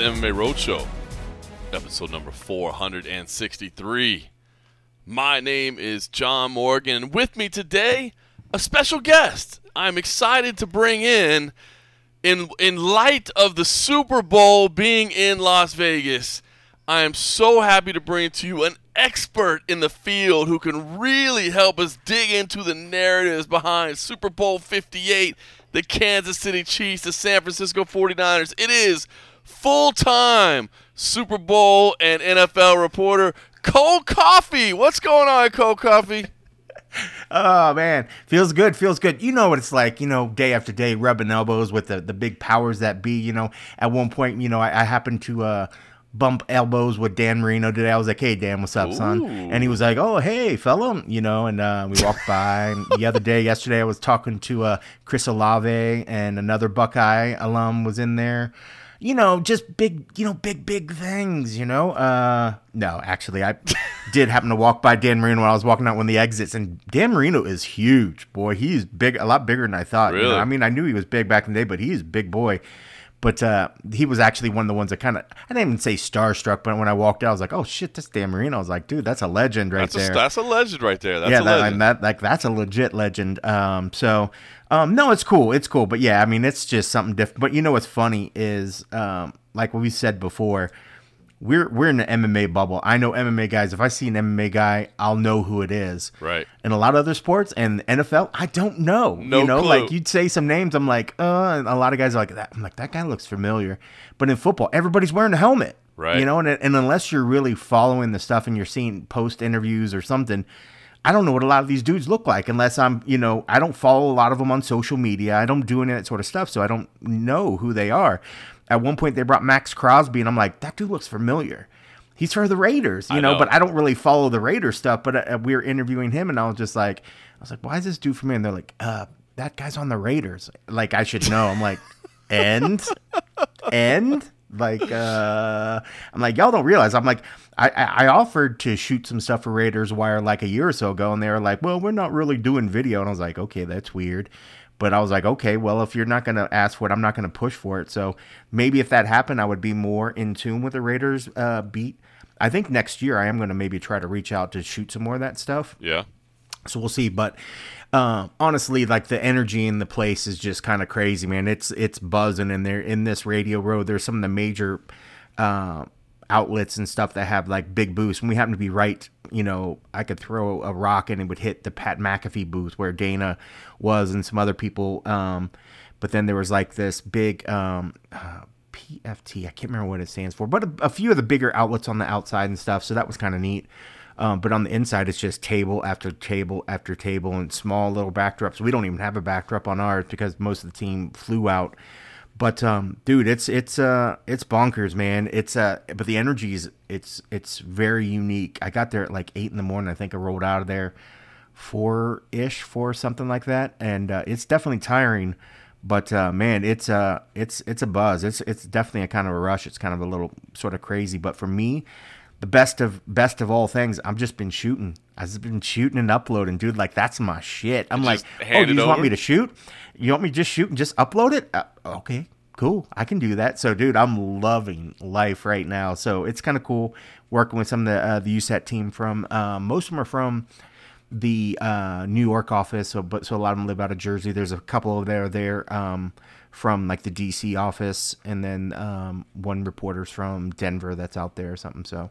the MMA Roadshow, episode number 463. My name is John Morgan. With me today, a special guest. I'm excited to bring in, in in light of the Super Bowl being in Las Vegas. I am so happy to bring to you an expert in the field who can really help us dig into the narratives behind Super Bowl 58, the Kansas City Chiefs, the San Francisco 49ers. It is full time Super Bowl and NFL reporter Cold Coffee. What's going on, Cold Coffee? Oh man, feels good, feels good. You know what it's like, you know, day after day, rubbing elbows with the, the big powers that be. You know, at one point, you know, I, I happened to uh, bump elbows with Dan Marino today. I was like, "Hey, Dan, what's up, son?" Ooh. And he was like, "Oh, hey, fellow," you know. And uh, we walked by. And the other day, yesterday, I was talking to uh, Chris Olave, and another Buckeye alum was in there. You know, just big, you know, big, big things. You know. Uh, no, actually, I did happen to walk by Dan Marino when I was walking out one of the exits, and Dan Marino is huge, boy. He's big, a lot bigger than I thought. you know. Really? I mean, I knew he was big back in the day, but he's a big boy. But uh, he was actually one of the ones that kind of, I didn't even say starstruck, but when I walked out, I was like, oh shit, that's Dan Marino. I was like, dude, that's a legend right That's a, there. that's a legend right there. That's yeah, a that, that like that's a legit legend. Um, so um, no, it's cool, it's cool. But yeah, I mean, it's just something different. But you know what's funny is um, like what we said before, we're we're in the MMA bubble. I know MMA guys. If I see an MMA guy, I'll know who it is. Right. In a lot of other sports and NFL, I don't know. No you know, clue. like you'd say some names, I'm like, uh, and a lot of guys are like that. I'm like, that guy looks familiar. But in football, everybody's wearing a helmet. Right. You know, and, and unless you're really following the stuff and you're seeing post interviews or something, I don't know what a lot of these dudes look like unless I'm, you know, I don't follow a lot of them on social media. I don't do any of that sort of stuff, so I don't know who they are. At one point, they brought Maxx Crosby, and I'm like, that dude looks familiar. He's for the Raiders, you know, know. but I don't really follow the Raiders stuff. But uh, we were interviewing him, and I was just like, I was like, why is this dude familiar? And they're like, uh, that guy's on the Raiders. Like, I should know. I'm like, and? and? Like, uh, I'm like, y'all don't realize. I'm like, I, I I offered to shoot some stuff for Raiders Wire like a year or so ago, and they were like, well, we're not really doing video. And I was like, okay, that's weird. But I was like, okay, well, if you're not going to ask for it, I'm not going to push for it. So maybe if that happened, I would be more in tune with the Raiders uh, beat. I think next year I am going to maybe try to reach out to shoot some more of that stuff. yeah. So we'll see. But uh, honestly, like the energy in the place is just kind of crazy, man. It's it's buzzing in there in this radio road. There's some of the major uh, outlets and stuff that have like big booths. And we happen to be right. You know, I could throw a rock and it would hit the Pat McAfee booth where Dana was and some other people. Um, but then there was like this big. Um, uh, PFT, I can't remember what it stands for, but a, a few of the bigger outlets on the outside and stuff. So that was kind of neat. Um, but on the inside, it's just table after table after table and small little backdrops. We don't even have a backdrop on ours because most of the team flew out. But um, dude, it's it's uh it's bonkers, man. It's uh, but the energy is it's it's very unique. I got there at like eight in the morning. I think I rolled out of there four ish, four something like that, and uh, it's definitely tiring. But uh, man, it's uh, it's it's a buzz. It's it's definitely a kind of a rush. It's kind of a little sort of crazy. But for me, the best of best of all things, I've just been shooting. I've just been shooting and uploading, dude. Like that's my shit. I'm like, just oh, you want me to shoot? You want me to just shoot and just upload it? Uh, okay, cool. I can do that. So, dude, I'm loving life right now. So it's kind of cool working with some of the uh, the USAT team from. Um, most of them are from the uh, New York office. So, but so a lot of them live out of Jersey. There's a couple of there there um, from like the DC office, and then um, one reporter's from Denver that's out there or something. So,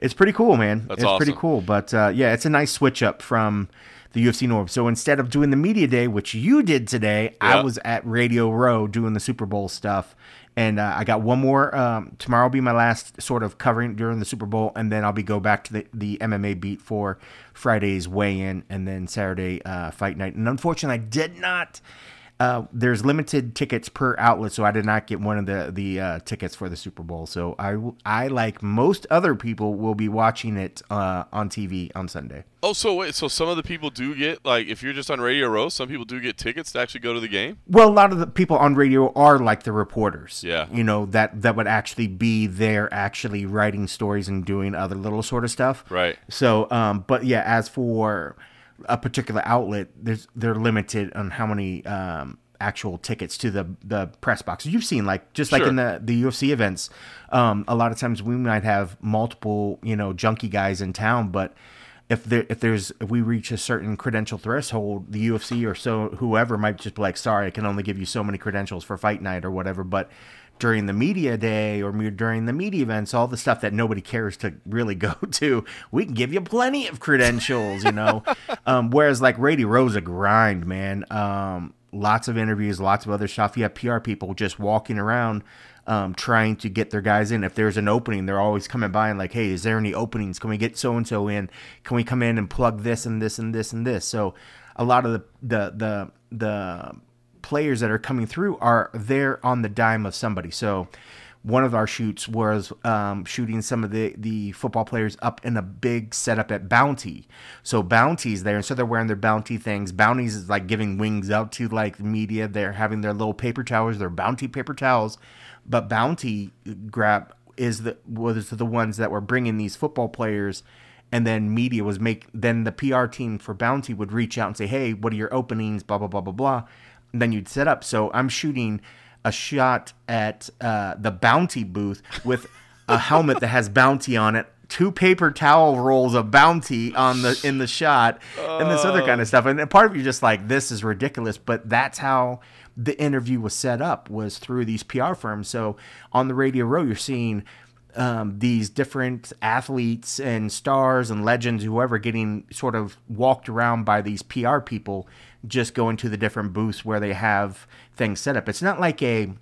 it's pretty cool, man. That's it's pretty cool. But uh, yeah, it's a nice switch up from the UFC norm. So instead of doing the media day, which you did today, I was at Radio Row doing the Super Bowl stuff. And uh, I got one more. Um, tomorrow will be my last sort of covering during the Super Bowl, and then I'll be go back to the, the MMA beat for Friday's weigh-in, and then Saturday uh, fight night. And unfortunately, I did not. Uh, there's limited tickets per outlet, so I did not get one of the the uh, tickets for the Super Bowl. So I, I like most other people will be watching it uh, on TV on Sunday. Oh, so wait, so some of the people do get like if you're just on Radio Row, some people do get tickets to actually go to the game. Well, a lot of the people on radio are like the reporters. Yeah. You know, that that would actually be there actually writing stories and doing other little sort of stuff. Right. So, um, but yeah, as for a particular outlet, there's they're limited on how many um actual tickets to the the press box. You've seen like just like in the the UFC events, um, a lot of times we might have multiple you know junkie guys in town, but if there if there's if we reach a certain credential threshold, the UFC or so whoever might just be like, sorry, I can only give you so many credentials for fight night or whatever. But during the media day or during the media events, all the stuff that nobody cares to really go to, we can give you plenty of credentials, you know. um, whereas like Radio Row's a grind, man. Um, lots of interviews, lots of other stuff. You have PR people just walking around um, trying to get their guys in. If there's an opening, they're always coming by and like, hey, is there any openings? Can we get so and so in? Can we come in and plug this and this and this and this? So a lot of the the the the players that are coming through are there on the dime of somebody. So one of our shoots was um, shooting some of the, the football players up in a big setup at Bounty. So Bounty's there, and so they're wearing their Bounty things. Bounty's is like giving wings out to like media. They're having their little paper towels, their Bounty paper towels. But Bounty grab is the was the ones that were bringing these football players and then media was make then the PR team for Bounty would reach out and say, "Hey, what are your openings?" blah blah blah blah blah. Then you'd set up. So I'm shooting a shot at uh, the bounty booth with a helmet that has bounty on it two paper towel rolls of bounty on the in the shot and this other kind of stuff and part of you just like this is ridiculous but that's how the interview was set up was through these pr firms so on the radio row you're seeing um, these different athletes and stars and legends, whoever, getting sort of walked around by these PR people just going to the different booths where they have things set up. It's not like a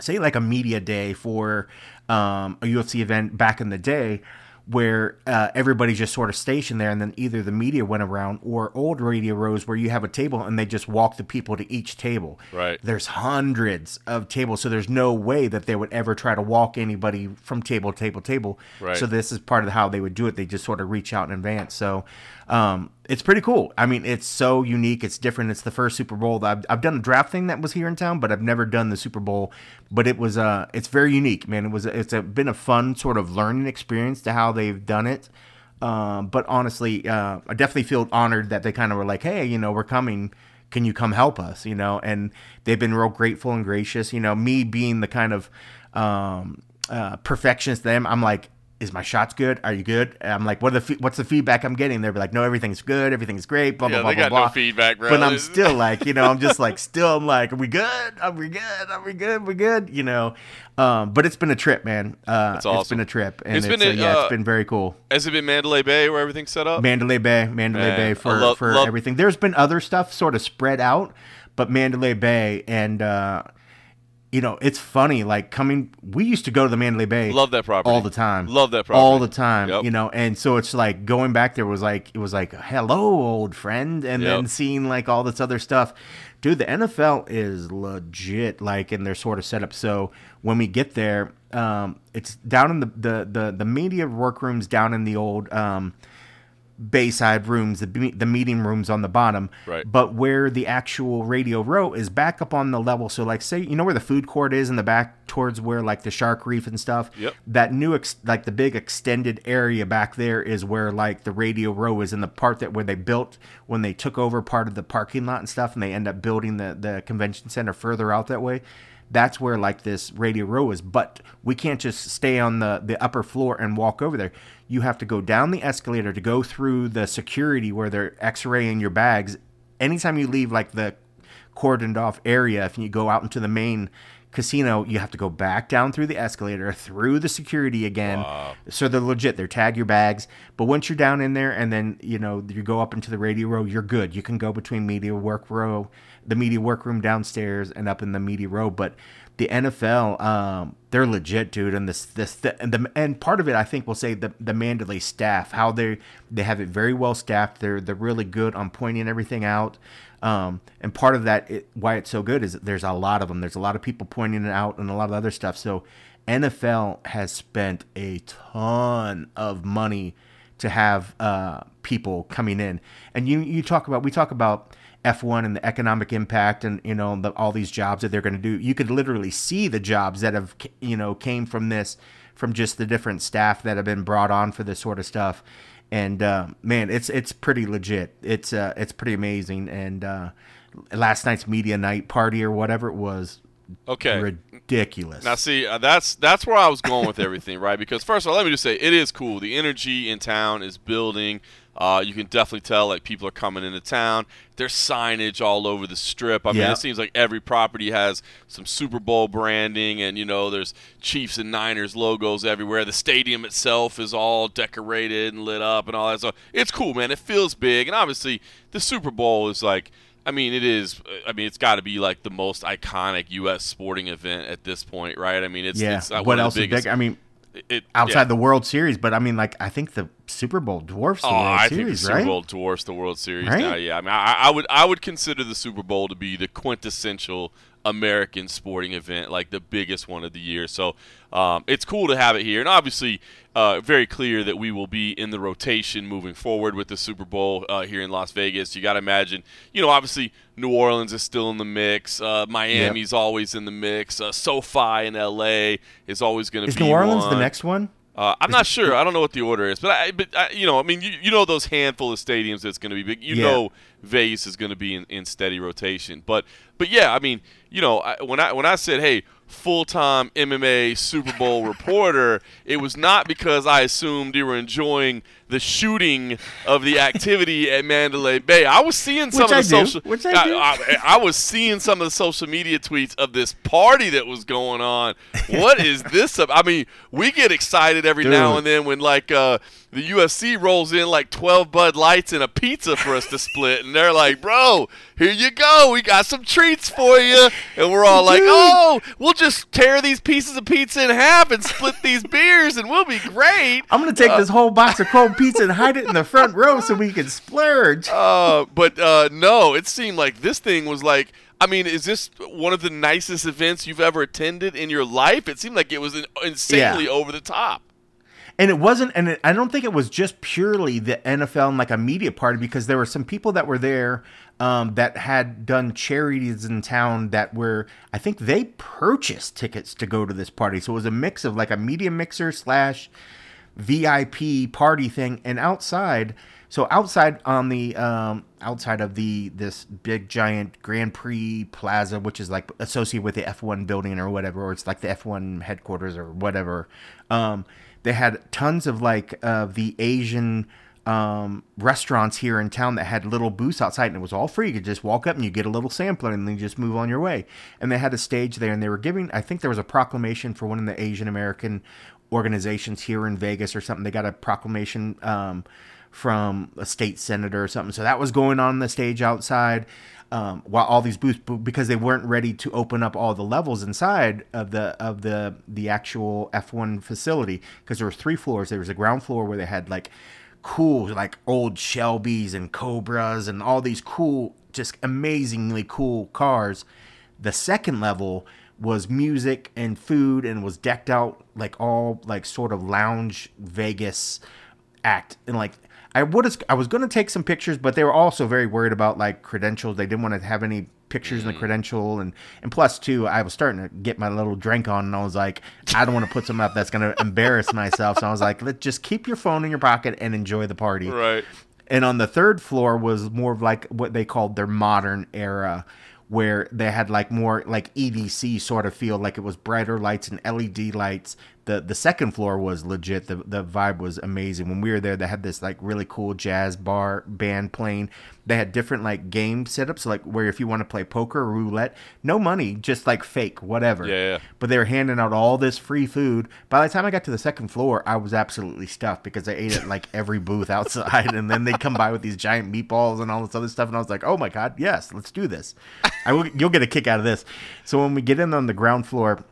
say like a media day for um, a UFC event back in the day where uh, everybody's just sort of stationed there, and then either the media went around or old radio rows where you have a table and they just walk the people to each table. Right. There's hundreds of tables, so there's no way that they would ever try to walk anybody from table to table to table. Right. So this is part of how they would do it. They just sort of reach out in advance. So um, it's pretty cool. I mean, it's so unique. It's different. It's the first Super Bowl. I've, I've done a draft thing that was here in town, but I've never done the Super Bowl. But it was uh, it's very unique, man. It was it's a, been a fun sort of learning experience to how they've done it. Um, but honestly, uh, I definitely feel honored that they kind of were like, hey, you know, we're coming. Can you come help us? You know, and they've been real grateful and gracious. You know, me being the kind of um, uh, perfectionist them, I'm like, is my shots good? Are you good? And I'm like, what are the what's the feedback I'm getting? They're like, no, everything's good, everything's great, blah yeah, blah they blah got blah. no feedback, bro. But I'm still like, you know, I'm just like, still, I'm like, are we good? Are we good? Are we good? We good? You know. Um, but it's been a trip, man. Uh, That's awesome. It's been a trip, and It's it's, been uh, a- yeah, uh, it's been very cool. Has it been Mandalay Bay where everything's set up? Mandalay Bay, Mandalay Man, Bay for love- for love- everything. There's been other stuff sort of spread out, but Mandalay Bay and uh, you know, it's funny. Like coming, we used to go to the Mandalay Bay. Love that property. all the time. Love that property. all the time. Yep. You know, and so it's like going back there was like it was like hello, old friend, and then seeing like all this other stuff. Dude, the NFL is legit, like in their sort of setup. So when we get there, um, it's down in the the the, the media workrooms down in the old. Um, Bayside rooms, the be- the meeting rooms on the bottom, Right. But where the actual radio row is back up on the level. So, like, say you know where the food court is in the back, towards where like the Shark Reef and stuff. Yep. That new, ex- like the big extended area back there is where like the radio row is in the part that where they built when they took over part of the parking lot and stuff, and they end up building the the convention center further out that way. That's where like this radio row is, but we can't just stay on the the upper floor and walk over there. You have to go down the escalator to go through the security where they're x-raying your bags. Anytime you leave like the cordoned off area, if you go out into the main casino, you have to go back down through the escalator, through the security again. So they're legit. They're tag your bags. But once you're down in there and then, you know, you go up into the radio row, you're good. You can go between media work row, the media workroom downstairs and up in the media row. But the NFL, um, they're legit, dude. And this, this, the, and the, and part of it, I think, we'll say the the Mandalay staff, how they they have it very well staffed. They're they're really good on pointing everything out. Um, and part of that, it, why it's so good, is there's a lot of them. There's a lot of people pointing it out and a lot of other stuff. So NFL has spent a ton of money to have uh, people coming in. And you you talk about we talk about F1 and the economic impact and you know the, all these jobs that they're going to do. You could literally see the jobs that have you know came from this from just the different staff that have been brought on for this sort of stuff. And uh, man, it's it's pretty legit. It's uh, it's pretty amazing. And uh, last night's media night party or whatever it was. Okay. Ridiculous. Now, see, uh, that's that's where I was going with everything, right? Because first of all, let me just say, it is cool. The energy in town is building. Uh, you can definitely tell like people are coming into town. There's signage all over the strip. I mean, it seems like every property has some Super Bowl branding, and you know, there's Chiefs and Niners logos everywhere. The stadium itself is all decorated and lit up and all that. So it's cool, man. It feels big, and obviously, the Super Bowl is like. I mean, it is. I mean, it's got to be like the most iconic U.S. sporting event at this point, right? I mean, it's yeah. It's uh, what else biggest, big? I mean, it, outside yeah. the World Series, but I mean, like I think the Super Bowl dwarfs the Oh, World I think the Series, Super? Bowl dwarfs the World Series Right? now. Yeah, I mean, I, I would I would consider the Super Bowl to be the quintessential American sporting event, like the biggest one of the year. So um, it's cool to have it here, and obviously, uh, very clear that we will be in the rotation moving forward with the Super Bowl uh, here in Las Vegas. You got to imagine, you know, obviously New Orleans is still in the mix. Uh, Miami's always in the mix. Uh, SoFi in LA is always going to be. Is New Orleans one. the next one? Uh, I'm not sure. I don't know what the order is, but I, but I, you know, I mean, you, you know those handful of stadiums that's going to be big. You Yeah. know, Vegas is going to be in, in steady rotation. But but yeah, I mean, you know, I, when I when I said, hey, full time MMA Super Bowl reporter, it was not because I assumed you were enjoying the shooting of the activity at Mandalay Bay. I was seeing some Which of I the do. social. Which I do. I, I was seeing some of the social media tweets of this party that was going on. What is this? I mean, we get excited every now and then when like uh, the UFC rolls in like 12 Bud Lights and a pizza for us to split, and they're like, "Bro, here you go. We got some treats for you." And we're all like, "Oh, we'll just tear these pieces of pizza in half and split these beers, and we'll be great." I'm gonna take Uh, this whole box of cold pizza and hide it in the front row so we can splurge. Uh, but uh, no, it seemed like this thing was like. I mean, is this one of the nicest events you've ever attended in your life? It seemed like it was in- insanely over the top. And it wasn't, and it, I don't think it was just purely the NFL and like a media party because there were some people that were there um, that had done charities in town that were, I think they purchased tickets to go to this party. So it was a mix of like a media mixer slash VIP party thing, and outside. So outside on the um, outside of the this big giant Grand Prix Plaza, which is like associated with the F1 building or whatever, or it's like the F1 headquarters or whatever. Um, they had tons of like uh, the Asian um, restaurants here in town that had little booths outside, and it was all free. You could just walk up and you get a little sampler, and then you just move on your way. And they had a stage there, and they were giving. I think there was a proclamation for one of the Asian American organizations here in Vegas or something. They got a proclamation um, from a state senator or something. So that was going on the stage outside. Um, while all these booths, because they weren't ready to open up all the levels inside of the of the the actual F1 facility, because there were three floors. There was a ground floor where they had like cool, like old Shelbys and Cobras and all these cool, just amazingly cool cars. The second level was music and food and was decked out like all like sort of lounge Vegas act. And like I would I was going to take some pictures but they were also very worried about like credentials. They didn't want to have any pictures in the mm. credential. And and plus too I was starting to get my little drink on and I was like I don't want to put something up that's going to embarrass myself. So I was like let's just keep your phone in your pocket and enjoy the party. Right. and on the third floor was more of like what they called their modern era where they had like more like EDC sort of feel like it was brighter lights and LED lights. The the second floor was legit. The the vibe was amazing. When we were there, they had this like really cool jazz bar band playing. They had different like game setups, like where if you want to play poker or roulette, no money, just like fake, whatever. Yeah, yeah. But they were handing out all this free food. By the time I got to the second floor, I was absolutely stuffed because I ate at like every booth outside, and then they'd come by with these giant meatballs and all this other stuff, and I was like, "Oh my god, yes, let's do this." I will, you'll get a kick out of this. So when we get in on the ground floor,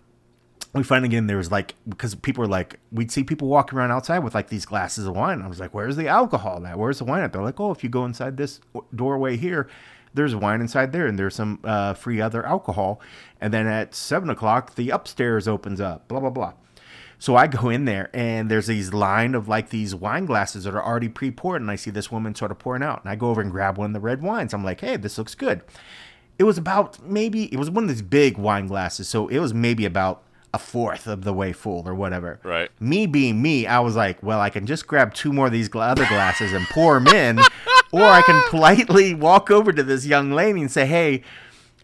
we finally find again there was like because people were like we'd see people walking around outside with like these glasses of wine. I was like, "Where's the alcohol at? Where's the wine at?" They're like, "Oh, if you go inside this doorway here." There's wine inside there, and there's some uh, free other alcohol. And then at seven o'clock, the upstairs opens up. Blah blah blah. So I go in there and there's these line of like these wine glasses that are already pre-poured, and I see this woman sort of pouring out, and I go over and grab one of the red wines. I'm like, hey, this looks good. It was about maybe it was one of these big wine glasses, so it was maybe about a fourth of the way full or whatever. Right. Me being me, I was like, well, I can just grab two more of these gla- other glasses and pour them in, or I can politely walk over to this young lady and say, "Hey,"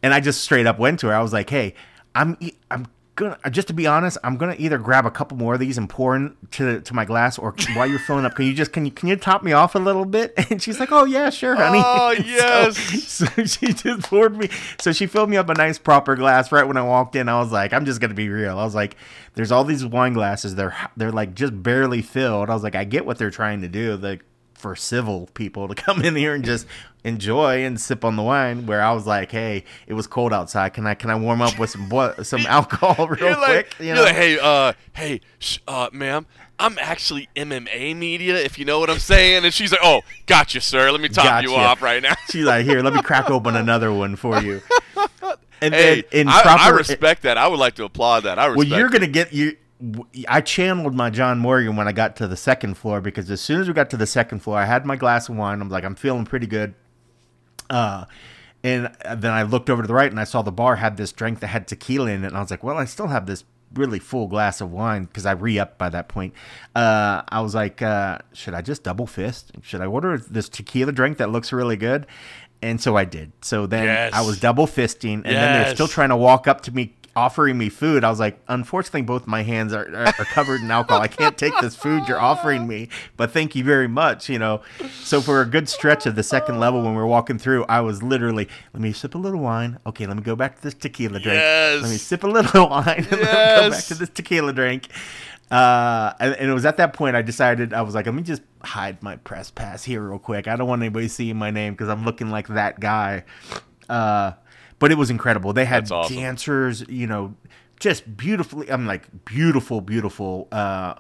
and I just straight up went to her. I was like, "Hey, I'm I'm gonna uh, just to be honest, I'm gonna either grab a couple more of these and pour into to my glass, or while you're filling up, can you just can you can you top me off a little bit?" And she's like, "Oh yeah, sure, oh, honey." Oh, So- yes. So, she just poured me. So she filled me up a nice proper glass right when I walked in. I was like, I'm just gonna be real. I was like, there's all these wine glasses. They're they're like just barely filled. I was like, I get what they're trying to do. Like for civil people to come in here and just enjoy and sip on the wine. Where I was like, hey, it was cold outside. Can I can I warm up with some what some alcohol real you're like, quick? You you're like, hey, uh, hey, sh- uh, ma'am, I'm actually MMA media, if you know what I'm saying. And she's like, oh, gotcha, sir. Let me top you off right now. She's like, here, let me crack open another one for you. And hey, then in I, proper, I respect that. I would like to applaud that. I Well, you're it. gonna get you. I channeled my John Morgan when I got to the second floor because as soon as we got to the second floor, I had my glass of wine. I'm like, I'm feeling pretty good. Uh, and then I looked over to the right and I saw the bar had this drink that had tequila in it, and I was like, well, I still have this really full glass of wine because I re-upped by that point. Uh, I was like, uh, should I just double fist? Should I order this tequila drink that looks really good? And so I did. So then Yes. I was double fisting, and then they're still trying to walk up to me offering me food. I was like, unfortunately, both my hands are, are, are covered in alcohol. I can't take this food you're offering me, but thank you very much. You know, so for a good stretch of the second level when we were walking through, I was literally, let me sip a little wine. Okay, let me go back to this tequila drink. Yes. Let me sip a little wine. and let me go back to this tequila drink. Uh, and, and it was at that point I decided I was like, let me just hide my press pass here real quick. I don't want anybody seeing my name because I'm looking like that guy. Uh, but it was incredible. They had awesome. dancers, you know, just beautifully. I'm like beautiful, beautiful. Uh,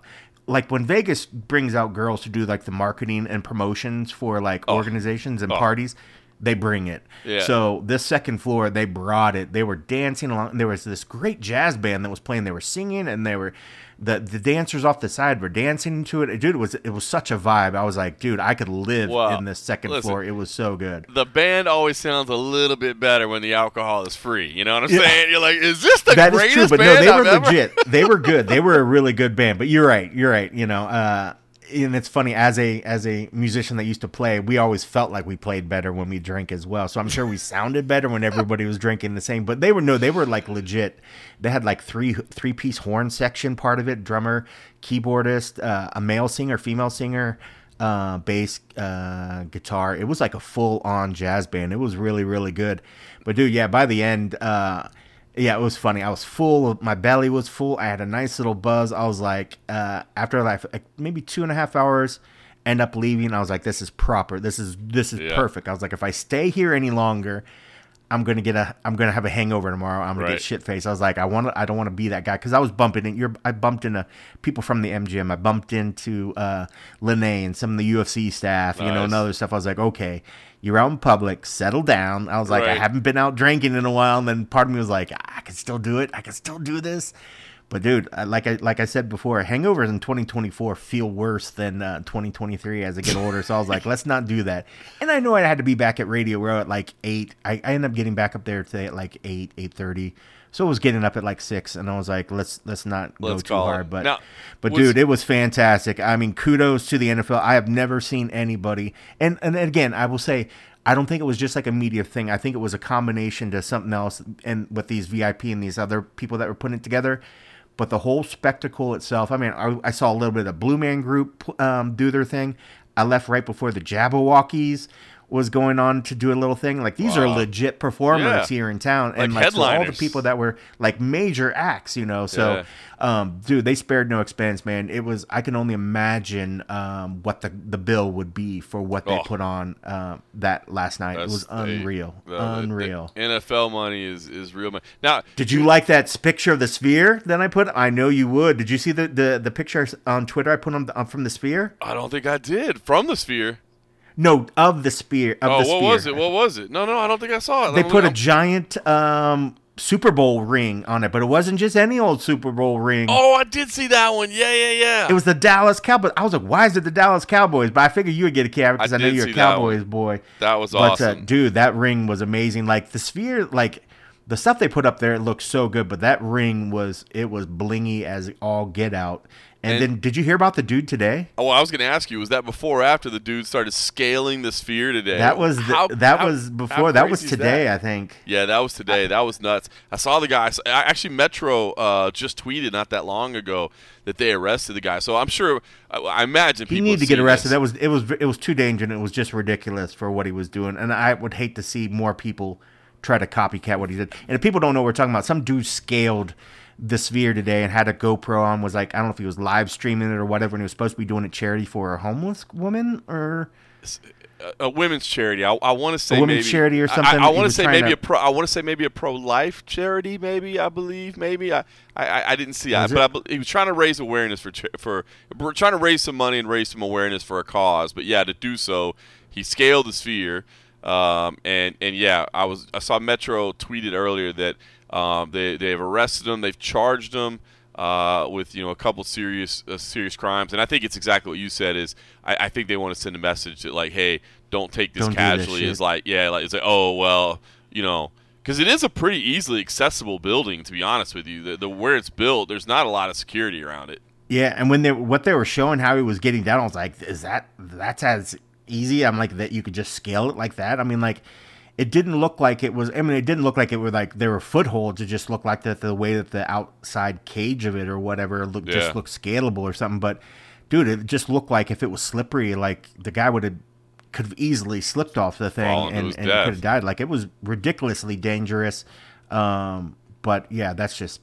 like when Vegas brings out girls to do like the marketing and promotions for like organizations and Oh. parties, they bring it. Yeah. So this second floor, they brought it. They were dancing along. There was this great jazz band that was playing. They were singing, and they were the the dancers off the side were dancing to it. Dude, it was it was such a vibe. I was like, dude, I could live in this second listen. floor. It was so good. the band always sounds a little bit better when the alcohol is free. You know what I'm saying? You're like, is this the That is greatest true, but no, they were I've ever- legit. They were good. They were a really good band. But you're right. You're right. You know, uh, and it's funny as a as a musician that used to play, we always felt like we played better when we drank as well. So I'm sure we sounded better when everybody was drinking the same. But they were no, they were like legit. They had like three three piece horn section part of it, drummer, keyboardist, uh, a male singer, female singer. Uh, bass, uh, guitar. It was like a full on jazz band. It was really, really good. But dude, yeah, by the end, uh, yeah, it was funny. I was full. Of, my belly was full. I had a nice little buzz. I was like, uh, after like like maybe two and a half hours, end up leaving. I was like, this is proper. This is this is Yeah. perfect. I was like, if I stay here any longer, I'm gonna get a. I'm gonna have a hangover tomorrow. I'm gonna Right. get shit faced. I was like, I want. I don't want to be that guy because I was bumping in. You're. I bumped into people from the MGM. I bumped into uh, Lene and some of the UFC staff. You know, and other stuff. I was like, okay, you're out in public. Settle down. I was like, I haven't been out drinking in a while. And then part of me was like, I can still do it. I can still do this. But dude, like I like I said before, hangovers in 2024 feel worse than uh, 2023 as I get older. so I was like, let's not do that. And I know I had to be back at Radio Row at like eight. I, I ended up getting back up there today at like eight, eight thirty. So I was getting up at like six, and I was like, let's let's not Let's go too call it. hard. But Now, but dude, it was fantastic. I mean, kudos to the NFL. I have never seen anybody, and and again, I will say. I don't think it was just like a media thing. I think it was a combination to something else, and with these VIP and these other people that were putting it together. But the whole spectacle itself. I mean, I, I saw a little bit of the Blue Man Group um, do their thing. I left right before the Jabbawockeez was going on to do a little thing. Like these are legit performers Yeah. here in town, and Like like so all the people that were like major acts, you know. So, um, dude, they spared no expense, man. It was I can only imagine um, what the the bill would be for what they Oh. put on um, that last night. It That's was the- unreal, the- the- the unreal. NFL money is is real money. Now, Did you like that picture of the sphere that I put? I know you would. Did you see the the, the picture on Twitter I put on, on from the sphere? I don't think I did from the sphere. No, of the sphere. Of Oh, the what sphere. was it? What was it? No, no, I don't think I saw it. They put a giant um, Super Bowl ring on it, but it wasn't just any old Super Bowl ring. Oh, I did see that one. Yeah, yeah, yeah. It was the Dallas Cowboys. I was like, why is it the Dallas Cowboys? But I figured you would get a cab because I, I know you're a see that Cowboys boy. that was But uh, awesome. dude, that ring was amazing. Like the sphere, like the stuff they put up there, it looked so good. But that ring was it was blingy as all get out. And, And- then, did you hear about the dude today? Oh, I was going to ask you, was that before or after the dude started scaling the sphere today? That was the, How- that how- was before. That was today, that? I think. Yeah, that was today. That was nuts. I saw the guy. I- Actually, Metro uh, just tweeted not that long ago that they arrested the guy. So I'm sure. I, I imagine He people needed to get arrested. this. That was it was it was too dangerous. and It was just ridiculous for what he was doing. And I would hate to see more people try to copycat what he did. And if people don't know what we're talking about, some dude scaled the sphere today and had a GoPro on. Was like I don't know if he was live streaming it or whatever. And he was supposed to be doing a charity for a homeless woman or a, a women's charity. I, I want to say women's maybe, charity or something? I, I want to say maybe to- a pro. I want to say maybe a pro-life charity. Maybe I believe. Maybe I. I, I- didn't see that, but I, he was trying to raise awareness for for. We're trying to raise some money and raise some awareness for a cause. But yeah, to do so, he scaled the sphere. Um, and and yeah, I was I saw Metro tweeted earlier that um, they they've arrested him, they've charged him uh, with you know a couple serious uh, serious crimes, and I think it's exactly what you said. Is I, I think they want to send a message that like, hey, don't take this Don't casually. It's like yeah, like it's like oh well, you know. Because it is a pretty easily accessible building, to be honest with you. The, the where it's built, there's not a lot of security around it. Yeah, and when they what they were showing how he was getting down, I was like, is that that's as easy? I'm like that you could just scale it like that. I mean, like it didn't look like it was. I mean, it didn't look like it were like there were footholds. It just looked like that the way that the outside cage of it or whatever looked Yeah. just looked scalable or something. But dude, it just looked like if it was slippery, like the guy would have could have easily slipped off the thing to and, and could have died. Like it was ridiculously dangerous. Um, but yeah, that's just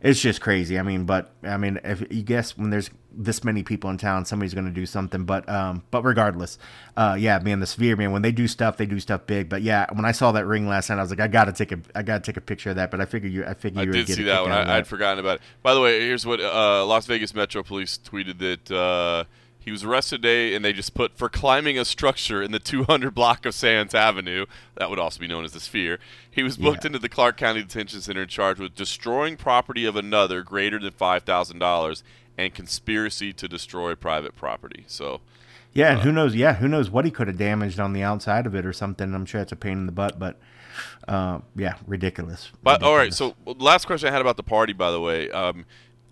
it's just crazy. I mean, but I mean, if you guess when there's this many people in town, somebody's going to do something. But um, but regardless, uh, yeah, man, the sphere, man, when they do stuff, they do stuff big. But yeah, when I saw that ring last night, I was like, I got to take a, I got to take a picture of that. But I figured you, I figured I you did would get see that one. I, I'd forgotten about it. By the way, here's what uh, Las Vegas Metro Police tweeted that uh, he was arrested today, and they just put for climbing a structure in the 200 block of Sands Avenue. That would also be known as the Sphere. He was booked Yeah. into the Clark County Detention Center and charged with destroying property of another greater than five thousand dollars and conspiracy to destroy private property. So. Yeah, Uh, and who knows? Yeah, who knows what he could have damaged on the outside of it or something. I'm sure it's a pain in the butt, but uh, yeah, ridiculous. But all right, so last question I had about the party, by the way, um,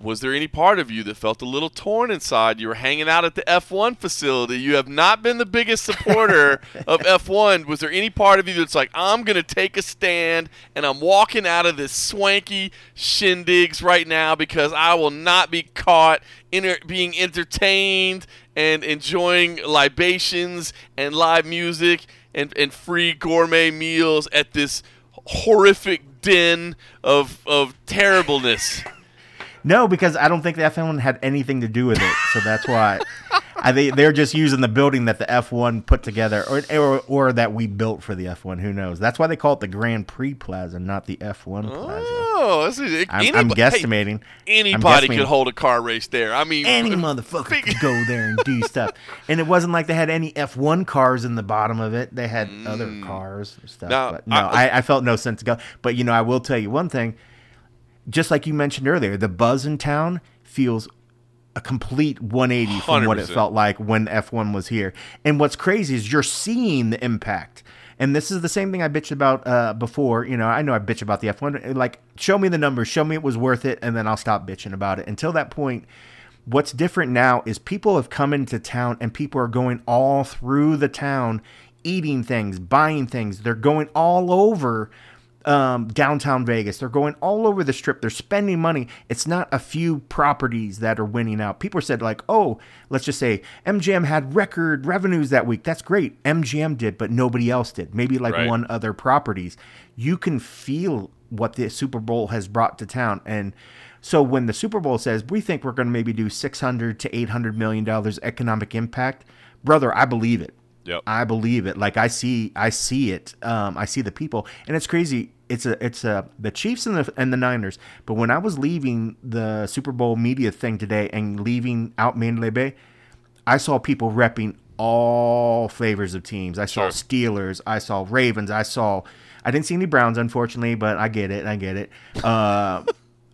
was there any part of you that felt a little torn inside? You were hanging out at the F1 facility. You have not been the biggest supporter of F1. Was there any part of you that's like, I'm gonna take a stand and I'm walking out of this swanky shindigs right now because I will not be caught inter- being entertained and enjoying libations and live music and, and free gourmet meals at this horrific den of of terribleness. No, because I don't think the F1 had anything to do with it, so that's why. I think they're just using the building that the F1 put together, or, or or that we built for the F1. Who knows? That's why they call it the Grand Prix Plaza, not the F1 Plaza. Oh, this is, I'm, I'm anybo- guestimating. Hey, I'm anybody guesstimating. could hold a car race there. I mean, Any motherfucker could go there and do stuff, and it wasn't like they had any F1 cars in the bottom of it. They had other mm. cars and stuff. Now, but no, I- I, I felt no sense to go. But you know, I will tell you one thing. Just like you mentioned earlier, the buzz in town feels a complete 180 from what it felt like when F1 was here. And what's crazy is you're seeing the impact. And this is the same thing I bitched about uh, before. You know, I know I bitch about the F1. Like, show me the numbers, show me it was worth it, and then I'll stop bitching about it. Until that point, what's different now is people have come into town and people are going all through the town, eating things, buying things. They're going all over um, downtown Vegas. They're going all over the strip. They're spending money. It's not a few properties that are winning out. People said like, oh, let's just say MGM had record revenues that week. That's great. MGM did, but nobody else did. Maybe like Right. one other properties. You can feel what the Super Bowl has brought to town and. So when the Super Bowl says we think we're going to maybe do 600 to 800 million dollars economic impact, brother, I believe it. Yep. I believe it. Like I see, I see it. Um, I see the people, and it's crazy. It's a, it's a the Chiefs and the and the Niners. But when I was leaving the Super Bowl media thing today and leaving out Mandalay Bay, I saw people repping all flavors of teams. I saw Sure. Steelers. I saw Ravens. I saw. I didn't see any Browns, unfortunately, but I get it. I get it. Uh,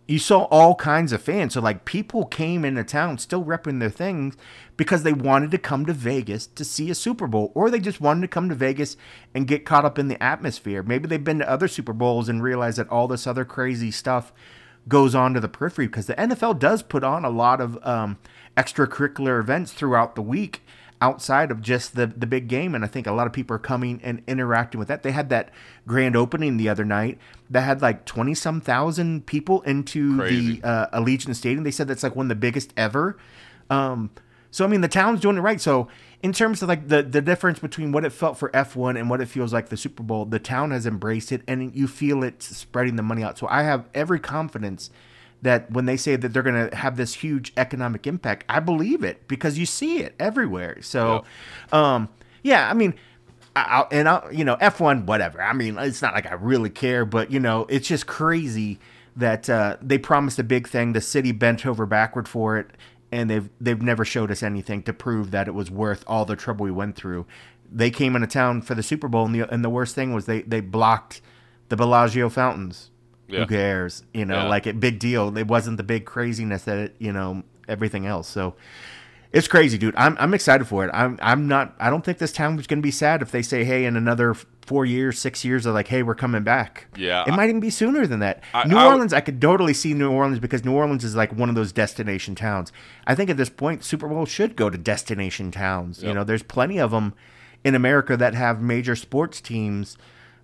you saw all kinds of fans. So like people came into town still repping their things because they wanted to come to Vegas to see a Super Bowl, or they just wanted to come to Vegas and get caught up in the atmosphere. Maybe they've been to other Super Bowls and realized that all this other crazy stuff goes on to the periphery because the NFL does put on a lot of um, extracurricular events throughout the week outside of just the the big game and I think a lot of people are coming and interacting with that. They had that grand opening the other night that had like 20 some thousand people into Crazy. the uh, Allegiant Stadium. They said that's like one of the biggest ever. Um, so I mean the town's doing it right. So in terms of like the the difference between what it felt for F1 and what it feels like the Super Bowl, the town has embraced it and you feel it spreading the money out. So I have every confidence that when they say that they're going to have this huge economic impact, I believe it because you see it everywhere. So, um, yeah, I mean, I, I'll, and I, you know, F1, whatever. I mean, it's not like I really care, but you know, it's just crazy that uh, they promised a big thing. The city bent over backward for it, and they've they've never showed us anything to prove that it was worth all the trouble we went through. They came into town for the Super Bowl, and the and the worst thing was they they blocked the Bellagio fountains. Yeah. Who cares? You know, Yeah. like a big deal. It wasn't the big craziness that it, you know, everything else. So it's crazy, dude. I'm I'm excited for it. I'm I'm not. I don't think this town is going to be sad if they say, hey, in another four years, six years, they're like, hey, we're coming back. Yeah, it I- might even be sooner than that. I- New I Orleans, I could totally see New Orleans because New Orleans is like one of those destination towns. I think at this point, Super Bowl should go to destination towns. You know, there's plenty of them in America that have major sports teams.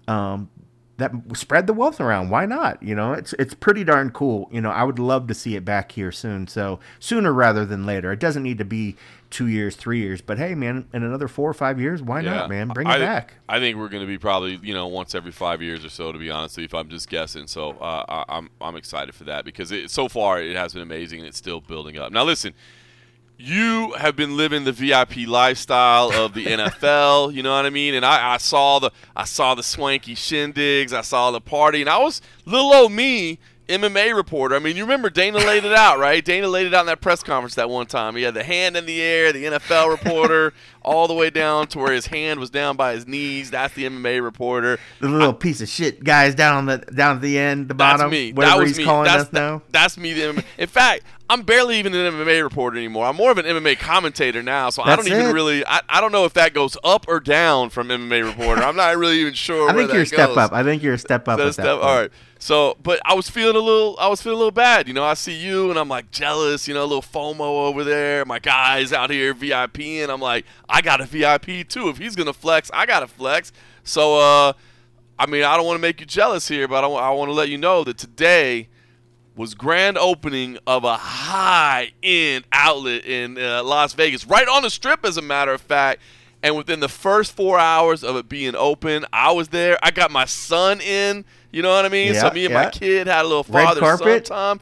Um, that spread the wealth around. Why not? You know, it's it's pretty darn cool. You know, I would love to see it back here soon. So sooner rather than later. It doesn't need to be two years, three years, but hey, man, in another four or five years, why not, man? Bring it I, back. I think we're going to be probably you know once every five years or so. To be honest, if I'm just guessing, so uh, I, I'm I'm excited for that because it, so far it has been amazing and it's still building up. Now listen, you have been living the VIP lifestyle of the NFL. You know what I mean? And I, I saw the I saw the swanky shindigs. I saw the party, and I was little old me. MMA reporter. I mean, you remember Dana laid it out, right? Dana laid it out in that press conference that one time. He had the hand in the air, the NFL reporter, all the way down to where his hand was down by his knees. That's the MMA reporter. The little piece of shit guys down on the down at the end, the bottom, That's me. whatever that was he's me. calling that's, us now. That's me. The MMA. In fact, I'm barely even an MMA reporter anymore. I'm more of an MMA commentator now. So I don't even it. really. I, I don't know if that goes up or down from MMA reporter. I'm not really even sure. I think that you're a step up. I think you're a step up. That's that step- all right. So, but I was feeling a little. I was feeling a little bad. You know, I see you and I'm like jealous. You know, a little FOMO over there. My guys out here VIP, and I'm like, I got a VIP too. If he's gonna flex, I gotta flex. So, uh, I mean, I don't want to make you jealous here, but I, I want to let you know that today was grand opening of a high-end outlet in uh, Las Vegas, right on the strip, as a matter of fact. And within the first four hours of it being open, I was there. I got my son in. You know what I mean? so me and yeah. my kid had a little Red father son time.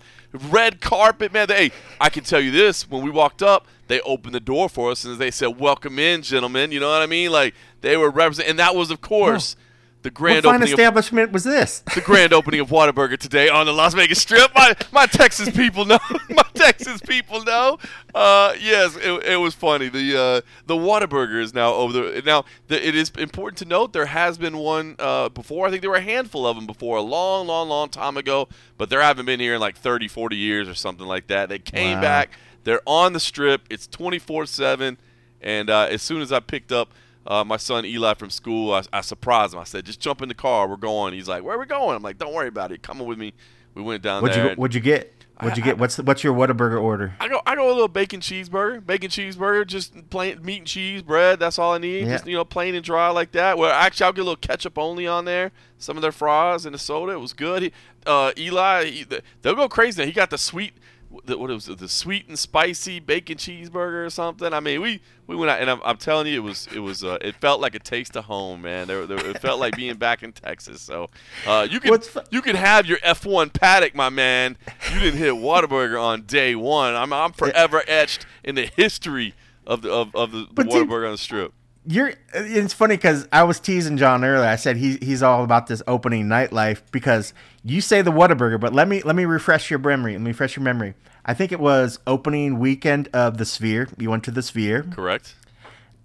Red carpet, man. They, hey, I can tell you this: when we walked up, they opened the door for us and they said, "Welcome in, gentlemen." You know what I mean? Like they were representing, and that was, of course, the What grand fine opening. Of, establishment was this? the grand opening of Whataburger today on the Las Vegas Strip. My my Texas people know. my Texas people know. Uh, yes, it, it was funny. The uh, the Whataburger is now over there. Now the, it is important to note there has been one uh, before. I think there were a handful of them before, a long, long, long time ago. But there haven't been here in like 30, 40 years or something like that. They came Wow. back. They're on the strip. It's twenty four seven. And uh, as soon as I picked up uh, my son Eli from school, I, I surprised him. I said, "Just jump in the car. We're going." He's like, "Where are we going?" I'm like, "Don't worry about it. Come on with me." We went down What'd there. you What'd you get? What'd you get? What's the, what's your Whataburger order? I go, I go a little bacon cheeseburger, bacon cheeseburger, just plain meat and cheese, bread. That's all I need. Yeah. Just you know, plain and dry like that. Well, actually, I'll get a little ketchup only on there. Some of their fries and the soda. It was good. He, uh, Eli, he, they'll go crazy. He got the sweet, the, what was it, the sweet and spicy bacon cheeseburger or something. I mean, we we went out, and I'm, I'm telling you, it was it was uh, it felt like a taste of home, man. There, there, it felt like being back in Texas. So uh, you can fu- you can have your F1 paddock, my man. You didn't hit Whataburger on day one. I'm I'm forever etched in the history of the of, of the, the But Whataburger on the strip. You're. It's funny because I was teasing John earlier. I said he he's all about this opening nightlife because you say the Whataburger, but let me let me refresh your memory. Let me refresh your memory. I think it was opening weekend of the Sphere. You went to the Sphere. Correct.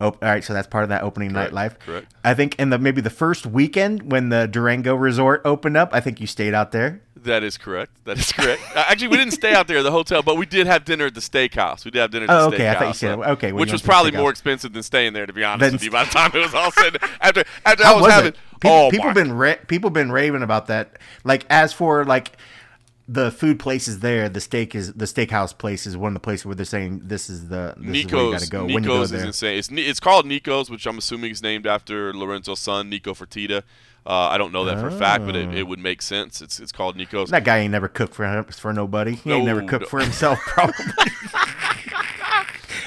Oh, all right, so that's part of that opening Correct, nightlife. correct. I think in the maybe the first weekend when the Durango Resort opened up, I think you stayed out there. That is correct. That is correct. Uh, Actually, we didn't stay out there at the hotel, but we did have dinner at the steakhouse. We did have dinner at the Oh, steakhouse. okay. I thought you said so- okay. which was went to the probably more expensive than staying there, to be honest Then- with you. By the time it was all said, after after I was, was having? People, oh people my been ra- people been raving about that. Like as for like, the food place is there. The steak is the steakhouse place is one of the places where they're saying this is the this is where you got Nico's, to go when you go Nico's is there. insane. It's, it's called Nico's, which I'm assuming is named after Lorenzo's son, Nico Fertitta. Uh, I don't know that for a fact, but it, Oh. it would make sense. It's it's called Nico's. That guy ain't never cooked for for nobody. He ain't No, never cooked no. for himself. Probably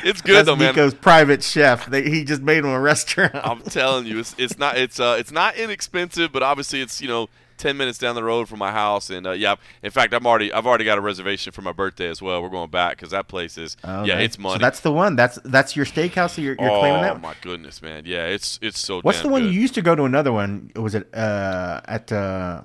It's good that's though, man. Nico's private chef. They, he just made him a restaurant. I'm telling you, it's it's not it's uh it's not inexpensive, but obviously it's you know ten minutes down the road from my house, and uh, yeah, in fact, I'm already I've already got a reservation for my birthday as well. We're going back because that place is Oh, yeah, it's money. So that's the one. That's that's your steakhouse. That you're, you're oh claiming that. Oh my goodness, man, yeah, it's it's so. What's the one good. you used to go to? Another one. Was it uh, at uh,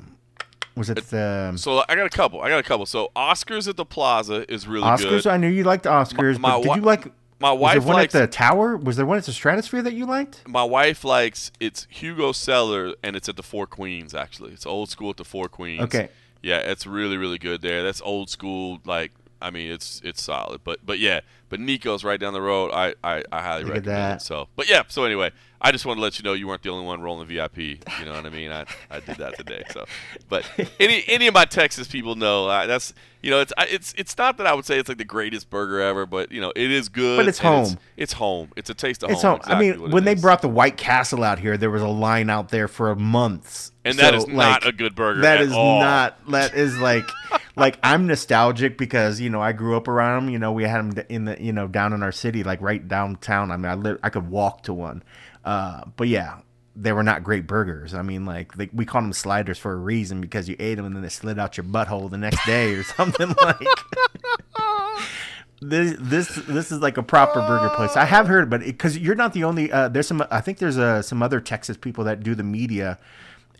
was it the So I got a couple. I got a couple. So Oscars at the Plaza is really Oscars? good. I knew you liked Oscars, My- my but did wi- you like? My wife was there one likes- at the Tower. Was there one at the Stratosphere that you liked? My wife likes it's Hugo Cellar and it's at the Four Queens actually. It's old school at the Four Queens. Okay. Yeah, it's really really good there. That's old school like I mean it's it's solid. But but yeah, but Nico's right down the road. I I, I highly Look recommend that. it. So but yeah, so anyway, I just wanted to let you know you weren't the only one rolling VIP. You know what I mean? I, I did that today. So but any any of my Texas people know uh, that's you know it's I, it's it's not that I would say it's like the greatest burger ever, but you know it is good. But it's home. It's, home. It's a taste of It's home. home. I mean, when they is. brought the White Castle out here, there was a line out there for months. And that So, is not like, a good burger. That at is all. not. That is like, like I'm nostalgic because you know I grew up around them. You know, we had them in the you know down in our city, like right downtown. I mean, I live, I could walk to one. Uh, but yeah, they were not great burgers. I mean, like they, we called them sliders for a reason because you ate them and then they slid out your butthole the next day or something like. This this this is like a proper burger place. I have heard, but because you're not the only. Uh, there's some. I think there's uh, some other Texas people that do the media,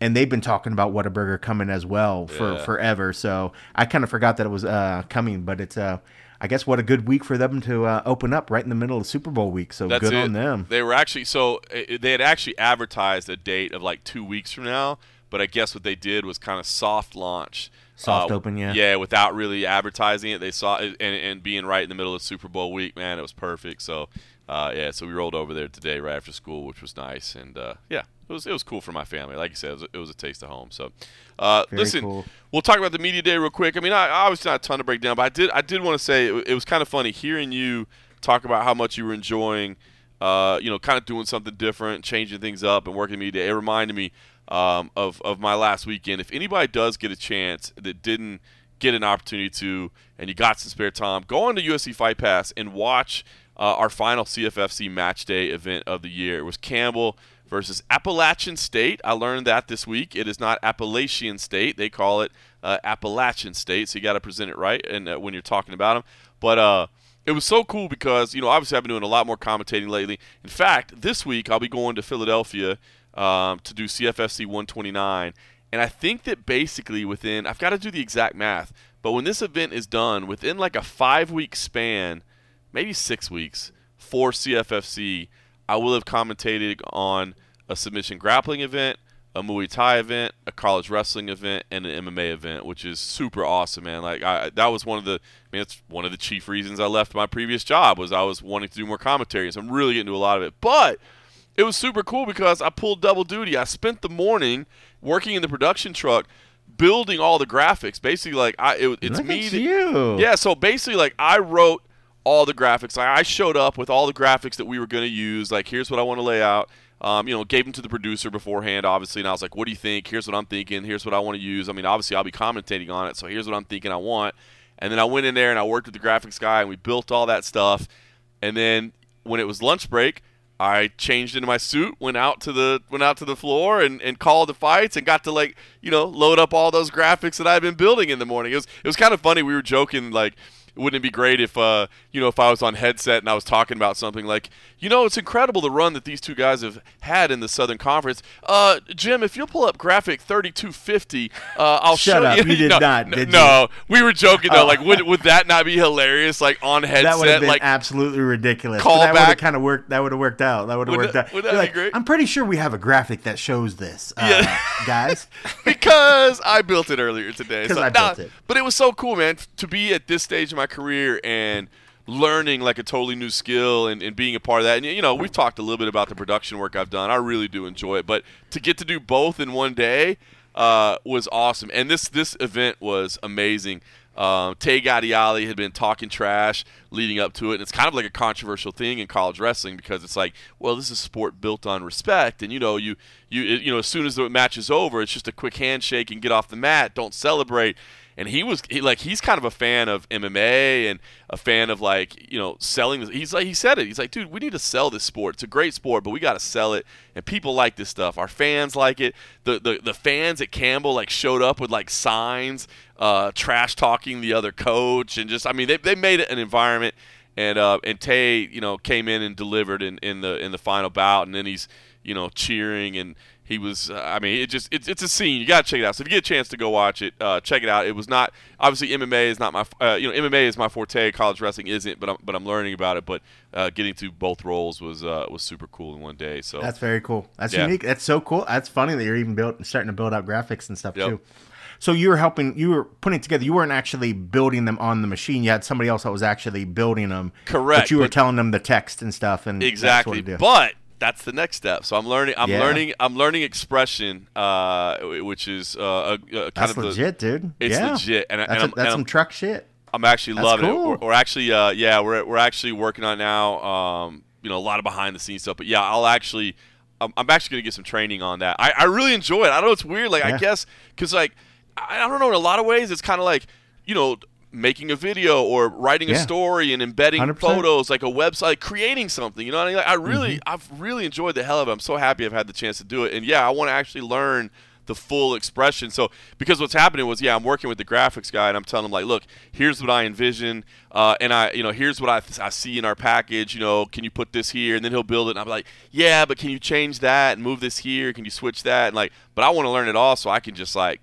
and they've been talking about Whataburger coming as well for Yeah. forever. So I kind of forgot that it was uh, coming, but it's uh, I guess what a good week for them to uh, open up right in the middle of Super Bowl week. So That's good it. on them. They were actually so they had actually advertised a date of like two weeks from now, but I guess what they did was kind of soft launch. Soft uh, open, yeah. Yeah, without really advertising it. They saw it and, and being right in the middle of Super Bowl week, man, it was perfect. So, uh, yeah, so we rolled over there today right after school, which was nice, and uh, yeah, it was it was cool for my family. Like you said, it was, a- it was a taste of home. So, uh, listen, cool. we'll talk about the media day real quick. I mean, I obviously not a ton to break down, but I did I did want to say it, it was kind of funny hearing you talk about how much you were enjoying, uh, you know, kind of doing something different, changing things up, and working media day. It reminded me um, of of my last weekend. If anybody does get a chance that didn't get an opportunity to, and you got some spare time, go on to UFC Fight Pass and watch uh, our final CFFC match day event of the year. It was Campbell versus Appalachian State. I learned that this week. It is not Appalachian State. They call it uh, Appalachian State. So you got to present it right and uh, when you're talking about them. But uh, it was so cool because you know obviously I've been doing a lot more commentating lately. In fact, this week I'll be going to Philadelphia um, to do CFFC 129. And I think that basically within, I've got to do the exact math, but when this event is done, within like a five week span, maybe six weeks for CFFC, I will have commentated on a submission grappling event, a Muay Thai event, a college wrestling event, and an MMA event, which is super awesome, man. Like I, that was one of the, I mean, it's one of the chief reasons I left my previous job was I was wanting to do more commentary. So I'm really getting to a lot of it, but it was super cool because I pulled double duty. I spent the morning working in the production truck, building all the graphics. Basically, like I, it, it's Look me. at that- you. yeah, so basically, like I wrote all the graphics. I showed up with all the graphics that we were going to use. Like here's what I want to lay out. Um, you know, gave them to the producer beforehand, obviously, and I was like, "What do you think? Here's what I'm thinking. Here's what I want to use." I mean, obviously, I'll be commentating on it, so here's what I'm thinking I want. And then I went in there and I worked with the graphics guy, and we built all that stuff. And then when it was lunch break, I changed into my suit, went out to the went out to the floor, and, and called the fights, and got to like you know load up all those graphics that I'd been building in the morning. It was it was kind of funny. We were joking like. Wouldn't it be great if, uh, you know, if I was on headset and I was talking about something like, you know, it's incredible the run that these two guys have had in the Southern Conference. Uh, Jim, if you'll pull up graphic 3250, uh, I'll Shut show up. you. You did no, not, did you? no, we were joking though. Oh. Like, would would that not be hilarious? Like on That would have headset, been like absolutely ridiculous. call But that would have back- kind of worked. That would have worked out. That would have worked that- out. would You're that be like, great? I'm pretty sure we have a graphic that shows this, uh, Yeah. guys. because I built it earlier today. So, I nah, built it. But it was so cool, man, to be at this stage of my career and learning like a totally new skill and, and being a part of that. And you know, we've talked a little bit about the production work I've done. I really do enjoy it. But to get to do both in one day, uh, was awesome, and this this event was amazing. Um, Tay Gadiali had been talking trash leading up to it, and it's kind of like a controversial thing in college wrestling because it's like, well, this is a sport built on respect, and you know, you you you know, as soon as the match is over, it's just a quick handshake and get off the mat, don't celebrate and he was he, like he's kind of a fan of MMA and a fan of like you know selling. He's like he said it. He's like, dude, we need to sell this sport. It's a great sport, but we got to sell it, and people like this stuff. Our fans like it. The the the fans at Campbell like showed up with like signs, uh, trash talking the other coach, and just I mean they they made it an environment. And uh, and Tay, you know, came in and delivered in, in the in the final bout, and then he's you know cheering and he was uh, i mean it just it's, it's a scene. You gotta check it out. So if you get a chance to go watch it uh, check it out. It was not obviously mma is not my uh, you know mma is my forte. College wrestling isn't but i'm, but I'm learning about it. But uh, getting to both roles was uh, was super cool in one day. So that's very cool. That's yeah. unique. That's so cool. That's funny that you're even built starting to build out graphics and stuff yep. too. So you were helping you were putting together. You weren't actually building them on the machine. You had somebody else that was actually building them. Correct but you were but telling them the text and stuff and exactly. but that's the next step. So I'm learning. I'm yeah. learning. I'm learning XPression, uh, which is uh, a, a kind that's of legit, the, dude. It's yeah. legit, and, that's, and a, that's some truck shit. I'm actually that's loving cool. it. We're, we're actually, uh, yeah, we're we're actually working on now. Um, you know, a lot of behind the scenes stuff. But yeah, I'll actually, I'm, I'm actually gonna get some training on that. I, I really enjoy it. I know it's weird. Like yeah. I guess because like I, I don't know. In a lot of ways, it's kind of like you know making a video or writing yeah. a story and embedding 100%. photos like a website creating something you know I, mean? like, I really mm-hmm. i've really enjoyed the hell of it i'm so happy i've had the chance to do it and yeah i want to actually learn the full XPression so because what's happening was yeah i'm working with the graphics guy and i'm telling him like look here's what i envision uh, and i you know here's what I, I see in our package you know can you put this here and then he'll build it and i'm like yeah but can you change that and move this here can you switch that and like but i want to learn it all so i can just like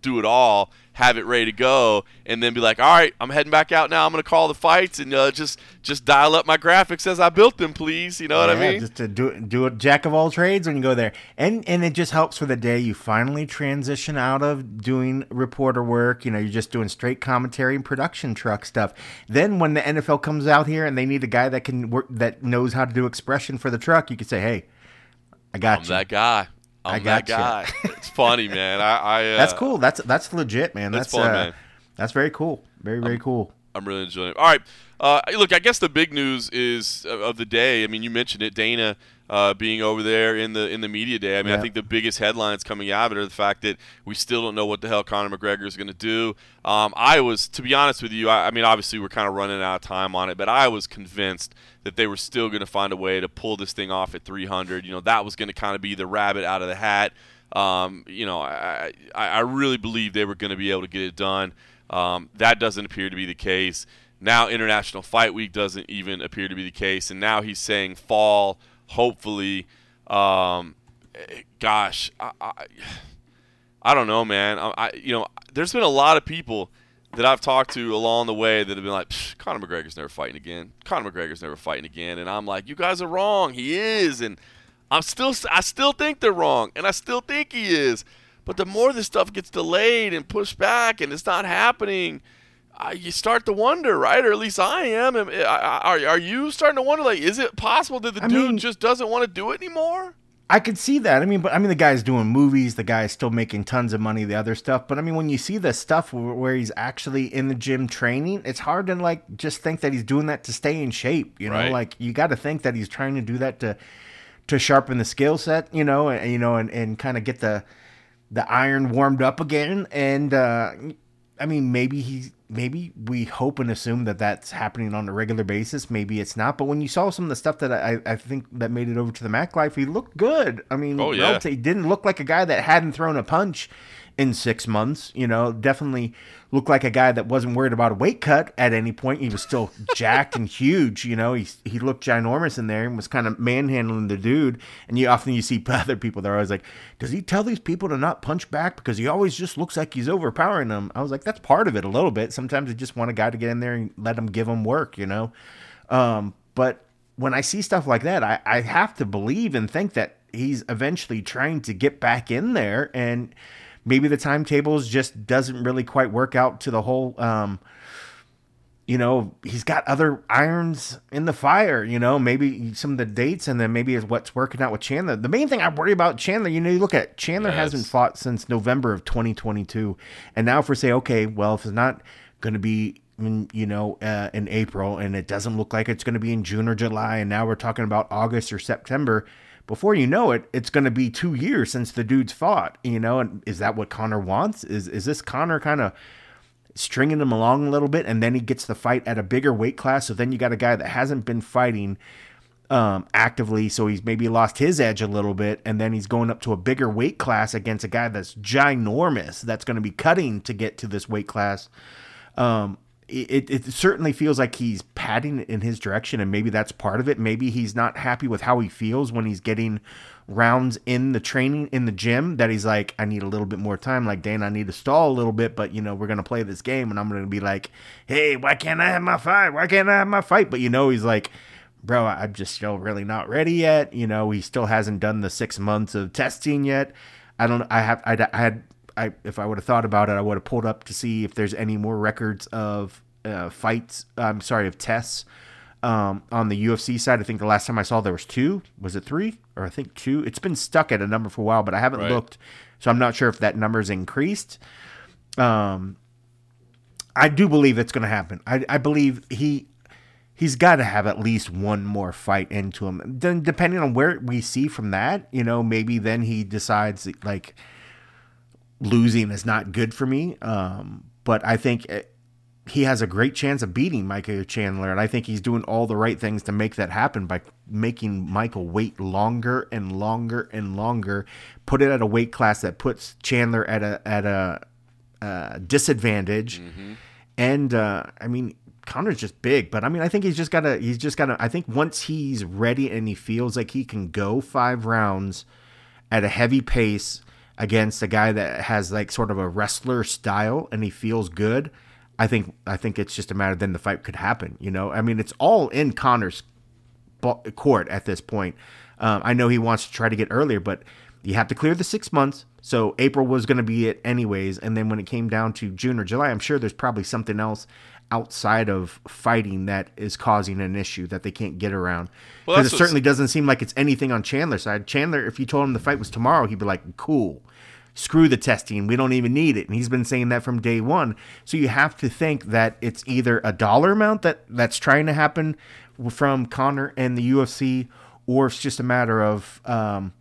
do it all have it ready to go, and then be like, all right, I'm heading back out now. I'm going to call the fights and uh, just just dial up my graphics as I built them, please. You know yeah, what I mean? Just to do do a jack of all trades when you go there, and and it just helps for the day you finally transition out of doing reporter work. You know, you're just doing straight commentary and production truck stuff. Then when the NFL comes out here and they need a guy that can work that knows how to do XPression for the truck, you can say, hey. I got I'm you. that guy. I'm I got that guy. it's funny, man. I, I uh, that's cool. That's that's legit, man. That's, that's fun, uh, man. That's very cool. Very very I'm, cool. I'm really enjoying it. All right, uh, look. I guess the big news is uh, of the day. I mean, you mentioned it, Dana. Uh, being over there in the in the media day. I mean, yeah. I think the biggest headlines coming out of it are the fact that we still don't know what the hell Conor McGregor is going to do. Um, I was, to be honest with you, I, I mean, obviously we're kind of running out of time on it, but I was convinced that they were still going to find a way to pull this thing off at 300. You know, that was going to kind of be the rabbit out of the hat. Um, you know, I, I really believe they were going to be able to get it done. Um, that doesn't appear to be the case. Now, International Fight Week doesn't even appear to be the case. And now he's saying fall, hopefully. Um, gosh, I, I, I, don't know, man. I, you know, there's been a lot of people that I've talked to along the way that have been like, Conor McGregor's never fighting again. Conor McGregor's never fighting again. And I'm like, you guys are wrong. He is. And – I'm still I still think they're wrong, and I still think he is. But the more this stuff gets delayed and pushed back, and it's not happening, uh, you start to wonder, right? Or at least I am. Am are, are you starting to wonder, like, is it possible that the I dude mean, just doesn't want to do it anymore? I could see that. I mean, but I mean, the guy's doing movies. The guy's still making tons of money. The other stuff, but I mean, when you see the stuff where, where he's actually in the gym training, it's hard to like just think that he's doing that to stay in shape. You know, right. like you got to think that he's trying to do that to to sharpen the skill set, you know, and you know, and, and kind of get the the iron warmed up again. And uh, I mean, maybe he, maybe we hope and assume that that's happening on a regular basis. Maybe it's not. But when you saw some of the stuff that I, I think that made it over to the Mac Life, he looked good. I mean, oh, yeah. he didn't look like a guy that hadn't thrown a punch in six months. You know, definitely looked like a guy that wasn't worried about a weight cut at any point. He was still jacked and huge. You know, he he looked ginormous in there and was kind of manhandling the dude. And you often you see other people that are always like, does he tell these people to not punch back because he always just looks like he's overpowering them? I was like, that's part of it a little bit. Sometimes they just want a guy to get in there and let him give him work. You know, um, but when I see stuff like that, I, I have to believe and think that he's eventually trying to get back in there and maybe the timetables just doesn't really quite work out to the whole um, you know, he's got other irons in the fire, you know, maybe some of the dates and then maybe is what's working out with Chandler. The main thing I worry about Chandler, you know, you look at Chandler yes. hasn't fought since November of 2022. And now if we say, okay, well, if it's not going to be in, you know, uh, in April and it doesn't look like it's going to be in June or July, and now we're talking about August or September, before you know it, it's going to be two years since the dude's fought, you know, and is that what Conor wants? Is, is this Conor kind of stringing him along a little bit, and then he gets the fight at a bigger weight class. So then you got a guy that hasn't been fighting um, actively, so he's maybe lost his edge a little bit, and then he's going up to a bigger weight class against a guy that's ginormous, that's going to be cutting to get to this weight class. Um, it, it certainly feels like he's padding in his direction, and maybe that's part of it. Maybe he's not happy with how he feels when he's getting rounds in the training in the gym that he's like, I need a little bit more time. Like, Dana, I need to stall a little bit, but you know, we're gonna play this game, and I'm gonna be like, hey, why can't I have my fight? Why can't I have my fight? But you know, he's like, bro, I'm just still really not ready yet. You know, he still hasn't done the six months of testing yet. I don't. I have. I, I had I if I would have thought about it, I would have pulled up to see if there's any more records of uh, fights. I'm sorry, of tests um, on the UFC side. I think the last time I saw there was two. Was it three or I think two? It's been stuck at a number for a while, but I haven't right. looked, so I'm not sure if that number's increased. Um, I do believe it's going to happen. I, I believe he he's got to have at least one more fight into him. Then, depending on where we see from that, you know, maybe then he decides like losing is not good for me. Um, but I think he has a great chance of beating Michael Chandler, and I think he's doing all the right things to make that happen by making Michael wait longer and longer and longer, put it at a weight class that puts Chandler at a at a uh, disadvantage, mm-hmm. and uh, I mean Conor's just big, but I mean I think he's just gotta he's just gotta I think once he's ready and he feels like he can go five rounds at a heavy pace against a guy that has like sort of a wrestler style and he feels good, I think I think it's just a matter then the fight could happen. You know, I mean it's all in Conor's court at this point. Um, I know he wants to try to get earlier, but you have to clear the six months. So April was going to be it anyways, and then when it came down to June or July, I'm sure there's probably something else outside of fighting that is causing an issue that they can't get around. Because well, it certainly doesn't seem like it's anything on Chandler's side. Chandler, if you told him the fight was tomorrow, he'd be like, "Cool." Screw the testing. We don't even need it. And he's been saying that from day one. So you have to think that it's either a dollar amount that that's trying to happen from Conor and the UFC, or it's just a matter of um,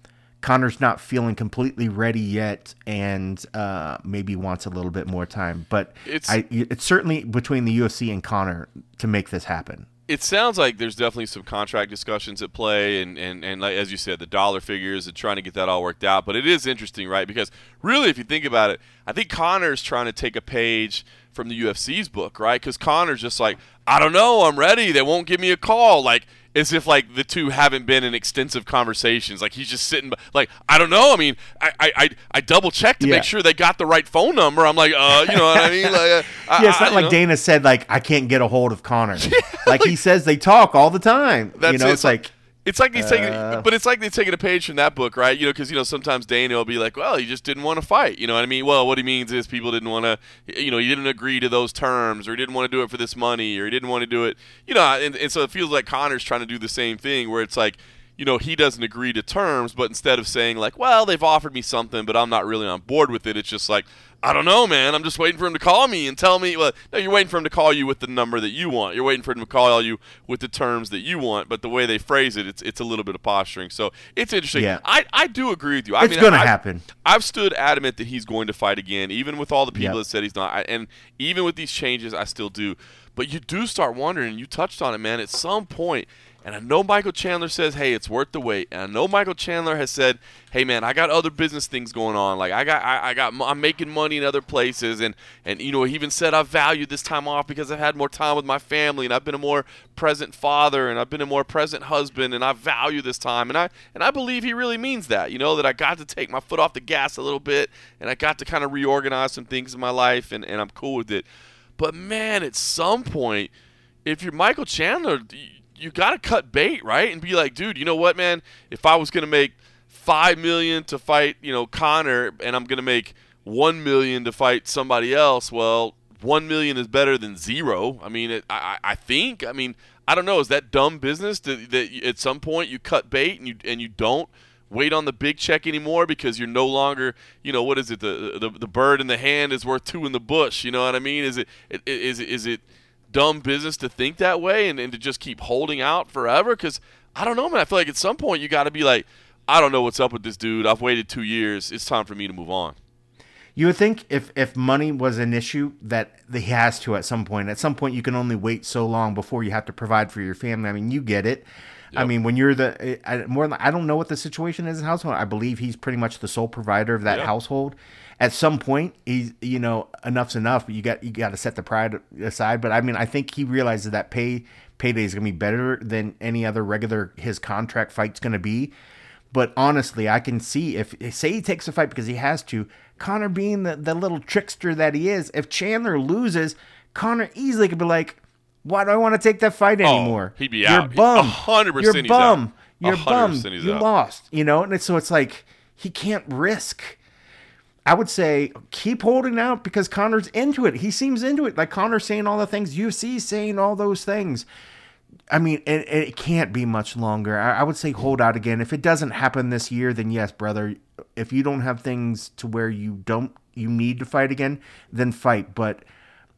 Conor's not feeling completely ready yet, and uh, maybe wants a little bit more time. But it's I, it's certainly between the UFC and Conor to make this happen. It sounds like there's definitely some contract discussions at play, and, and, and like, as you said, the dollar figures and trying to get that all worked out. But it is interesting, right? Because really, if you think about it, I think Conor's trying to take a page from the UFC's book, right? Because Conor's just like, I don't know, I'm ready. They won't give me a call. Like, as if like the two haven't been in extensive conversations. Like he's just sitting, like I don't know. I mean, I I, I double checked to yeah. make sure they got the right phone number. I'm like, uh, you know what I mean? Like, uh, yeah, it's not like know. Dana said, like I can't get a hold of Conor. Yeah, like, like, he says, they talk all the time. You know, it. it's like it's like he's uh, taking, but it's like they're taking a page from that book, right? You know, because you know sometimes Dana will be like, "Well, he just didn't want to fight." You know what I mean? Well, what he means is people didn't want to, you know, he didn't agree to those terms, or he didn't want to do it for this money, or he didn't want to do it, you know. And, and so it feels like Conor's trying to do the same thing, where it's like, you know, he doesn't agree to terms, but instead of saying like, "Well, they've offered me something, but I'm not really on board with it," it's just like, I don't know, man. I'm just waiting for him to call me and tell me. Well, no, you're waiting for him to call you with the number that you want. You're waiting for him to call you with the terms that you want. But the way they phrase it, it's it's a little bit of posturing. So it's interesting. Yeah. I, I do agree with you. I it's going to happen. I've stood adamant that he's going to fight again, even with all the people yep. that said he's not. And even with these changes, I still do. But you do start wondering, and you touched on it, man. At some point, and I know Michael Chandler says, "Hey, it's worth the wait." And I know Michael Chandler has said, "Hey, man, I got other business things going on. Like I got, I, I got, I'm making money in other places, and and you know, he even said I value this time off because I've had more time with my family, and I've been a more present father, and I've been a more present husband, and I value this time, and I and I believe he really means that. You know, that I got to take my foot off the gas a little bit, and I got to kind of reorganize some things in my life, and and I'm cool with it. But man, at some point, if you're Michael Chandler you got to cut bait, right? And be like, dude, you know what, man? If I was gonna make five million to fight, you know, Conor, and I'm gonna make one million to fight somebody else, well, one million is better than zero. I mean, it, I, I think. I mean, I don't know. Is that dumb business that, that at some point you cut bait and you and you don't wait on the big check anymore because you're no longer, you know, what is it? The the, the bird in the hand is worth two in the bush. You know what I mean? Is it is is it dumb business to think that way and, and to just keep holding out forever? Because I don't know, man. I feel like at some point you got to be like, I don't know what's up with this dude. I've waited two years. It's time for me to move on. You would think if if money was an issue that he has to at some point. At some point, you can only wait so long before you have to provide for your family. I mean, you get it. Yep. I mean, when you're the I, more, I don't know what the situation is in household. I believe he's pretty much the sole provider of that yep. household. At some point, he's you know enough's enough. But you got you got to set the pride aside. But I mean, I think he realizes that pay payday is going to be better than any other regular his contract fight's going to be. But honestly, I can see if say he takes a fight because he has to. Conor being the, the little trickster that he is, if Chandler loses, Conor easily could be like, "Why do I want to take that fight oh, anymore?" Oh, he'd be You're out. Bum. hundred percent. You're bum. You're bum. You out. lost. You know, and so it's like he can't risk. I would say keep holding out because Conor's into it. He seems into it. Like Conor's saying all the things. UFC saying all those things. I mean, it, it can't be much longer. I, I, would say hold out again. If it doesn't happen this year, then yes, brother. If you don't have things to where you don't you need to fight again, then fight. But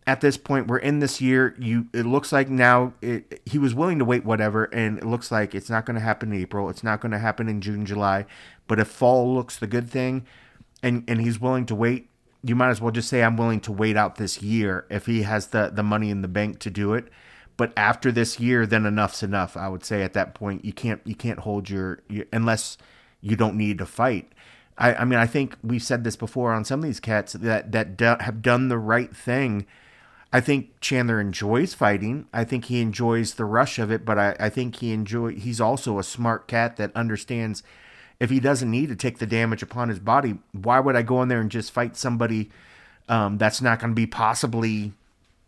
at this point, we're in this year. You it looks like now it, he was willing to wait whatever, and it looks like it's not going to happen in April. It's not going to happen in June, July. But if fall looks the good thing, and and he's willing to wait, you might as well just say I'm willing to wait out this year if he has the the money in the bank to do it but after this year, then enough's enough. I would say at that point you can't you can't hold your, unless you don't need to fight. I, I mean I think we've said this before on some of these cats that that do, have done the right thing. I think Chandler enjoys fighting. I think he enjoys the rush of it, but I, I think he enjoy he's also a smart cat that understands if he doesn't need to take the damage upon his body, why would I go in there and just fight somebody um, that's not going to be possibly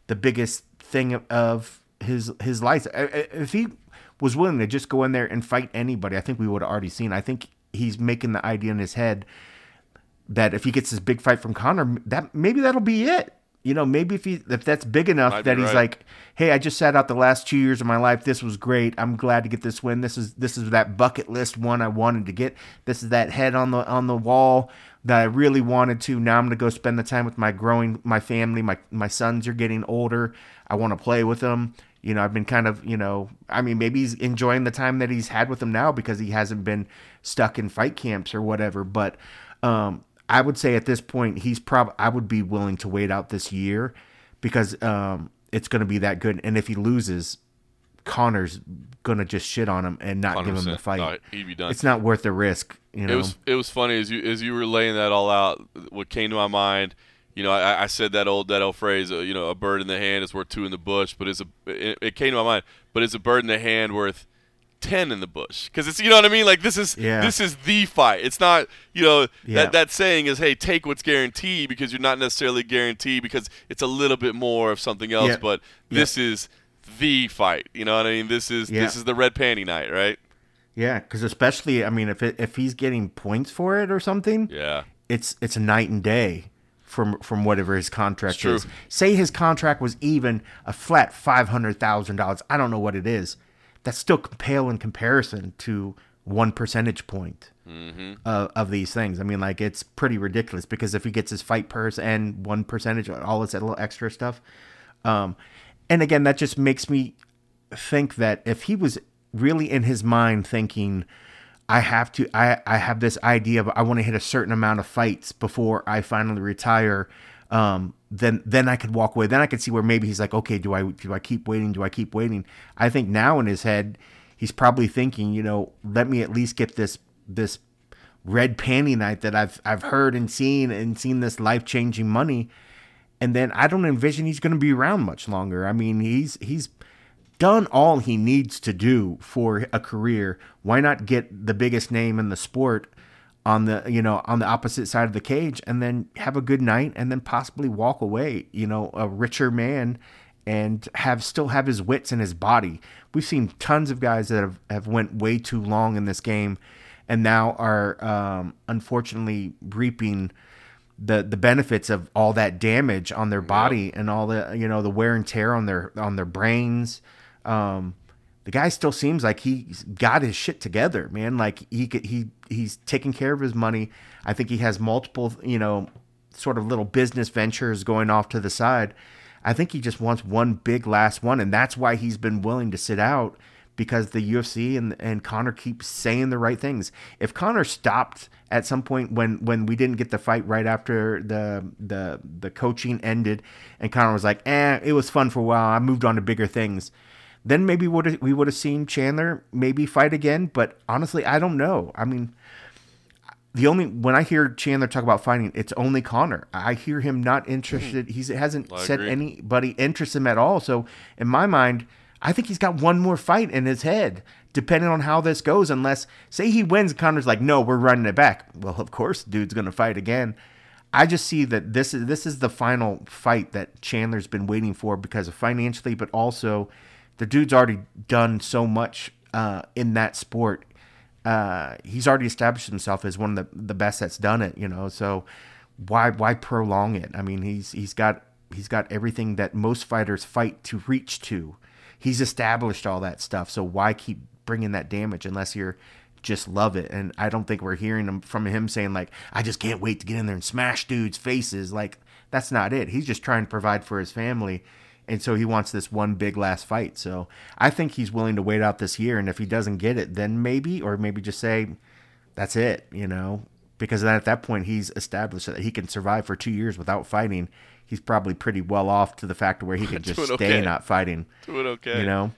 the biggest thing of his his life. If he was willing to just go in there and fight anybody, I think we would have already seen. I think he's making the idea in his head that if he gets this big fight from Conor, that maybe that'll be it. You know, maybe if he if that's big enough Might that he's right. like, hey, I just sat out the last two years of my life. This was great. I'm glad to get this win. This is this is that bucket list one I wanted to get. This is that head on the on the wall that I really wanted to. Now I'm gonna go spend the time with my growing my family. My my sons are getting older. I want to play with them you know, I've been kind of, you know, I mean, maybe he's enjoying the time that he's had with them now because he hasn't been stuck in fight camps or whatever. But um, I would say at this point, he's probably, I would be willing to wait out this year because um, it's going to be that good. And if he loses, Conor's gonna just shit on him and not give him the fight. No, he'd be done. It's not worth the risk. You know? It was it was funny as you as you were laying that all out. What came to my mind you know, I, I, said that old that old phrase, uh, you know, a bird in the hand is worth two in the bush, but is a it, it, came to my mind, but is a bird in the hand worth ten in the bush? Because it's you know what I mean. Like this is yeah. this is the fight. It's not you know yeah. that that saying is hey take what's guaranteed because you're not necessarily guaranteed because it's a little bit more of something else, yeah. but this is the fight. You know what I mean? This is this is the red panty night, right? Yeah, because especially I mean if it, if he's getting points for it or something, yeah, it's it's a night and day from from whatever his contract is. Say his contract was even a flat five hundred thousand dollars. I don't know what it is. That's still pale in comparison to one percentage point mm-hmm. of, of these things. I mean, like it's pretty ridiculous because if he gets his fight purse and one percentage, all this little extra stuff. Um, and again, that just makes me think that if he was really in his mind thinking I have to I, I have this idea of I want to hit a certain amount of fights before I finally retire. Um, then then I could walk away. Then I could see where maybe he's like, okay, do I do I keep waiting? Do I keep waiting? I think now in his head, he's probably thinking, you know, let me at least get this this red panty night that I've I've heard and seen and seen this life changing money, and then I don't envision he's going to be around much longer. I mean, he's he's done all he needs to do for a career. Why not get the biggest name in the sport on the you know on the opposite side of the cage and then have a good night and then possibly walk away, you know, a richer man and have still have his wits in his body. We've seen tons of guys that have, have went way too long in this game and now are um, unfortunately reaping the the benefits of all that damage on their body and all the you know the wear and tear on their on their brains. Um, the guy still seems like he's got his shit together, man. Like he he he's taking care of his money. I think he has multiple, you know, sort of little business ventures going off to the side. I think he just wants one big last one, and that's why he's been willing to sit out because the UFC and and Conor keep saying the right things. If Conor stopped at some point when when we didn't get the fight right after the the the coaching ended, and Conor was like, "Eh, it was fun for a while. I moved on to bigger things." Then maybe would we would have seen Chandler maybe fight again. But honestly, I don't know. I mean, the only when I hear Chandler talk about fighting, it's only Conor. I hear him not interested. He hasn't I said anybody interests him at all. So in my mind, I think he's got one more fight in his head, depending on how this goes. Unless say he wins, Conor's like, no, we're running it back. Well, of course, dude's gonna fight again. I just see that this is this is the final fight that Chandler's been waiting for because of financially, but also the dude's already done so much uh, in that sport. Uh, he's already established himself as one of the, the best that's done it, you know. So why why prolong it? I mean, he's he's got he's got everything that most fighters fight to reach to. He's established all that stuff. So why keep bringing that damage unless you're just love it? And I don't think we're hearing from him saying like, I just can't wait to get in there and smash dudes' faces. Like that's not it. He's just trying to provide for his family. And so he wants this one big last fight. So I think he's willing to wait out this year. And if he doesn't get it, then maybe, or maybe just say, that's it, you know? Because then at that point, he's established that he can survive for two years without fighting. He's probably pretty well off to the fact where he could just stay okay. not fighting, Doing okay. you know?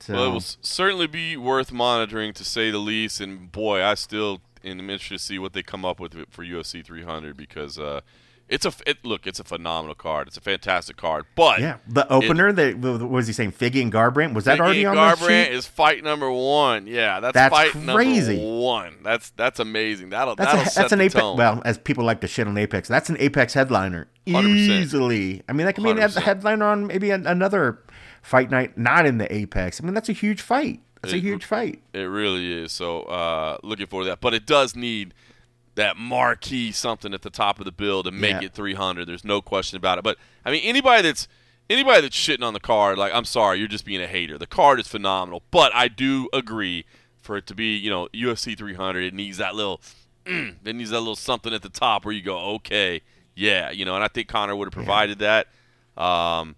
So, Well, it will certainly be worth monitoring to say the least. And boy, I still am interested to see what they come up with for UFC 300 because uh, it's a it, look, it's a phenomenal card. It's a fantastic card. But yeah, the opener, that what was he saying? Figgy and Garbrandt? Was that Big already on the Garbrandt sheet? is fight number one. Yeah, that's, That's fight crazy. number one. That's that's amazing. That'll That's, that'll a, set that's an Apex. tone. Well, as people like to shit on Apex, that's an Apex headliner 100%. easily. I mean, that could be a 100%. headliner on maybe an, another fight night, not in the Apex. I mean, that's a huge fight. That's a huge fight. It really is. So uh, looking for that, but it does need that marquee something at the top of the bill to make Yeah. it 300. There's no question about it. But I mean, anybody that's anybody that's shitting on the card, like I'm sorry, you're just being a hater. The card is phenomenal, but I do agree for it to be, you know, UFC 300, it needs that little, mm, it needs that little something at the top where you go, okay, yeah, you know. And I think Conor would have provided that. Um,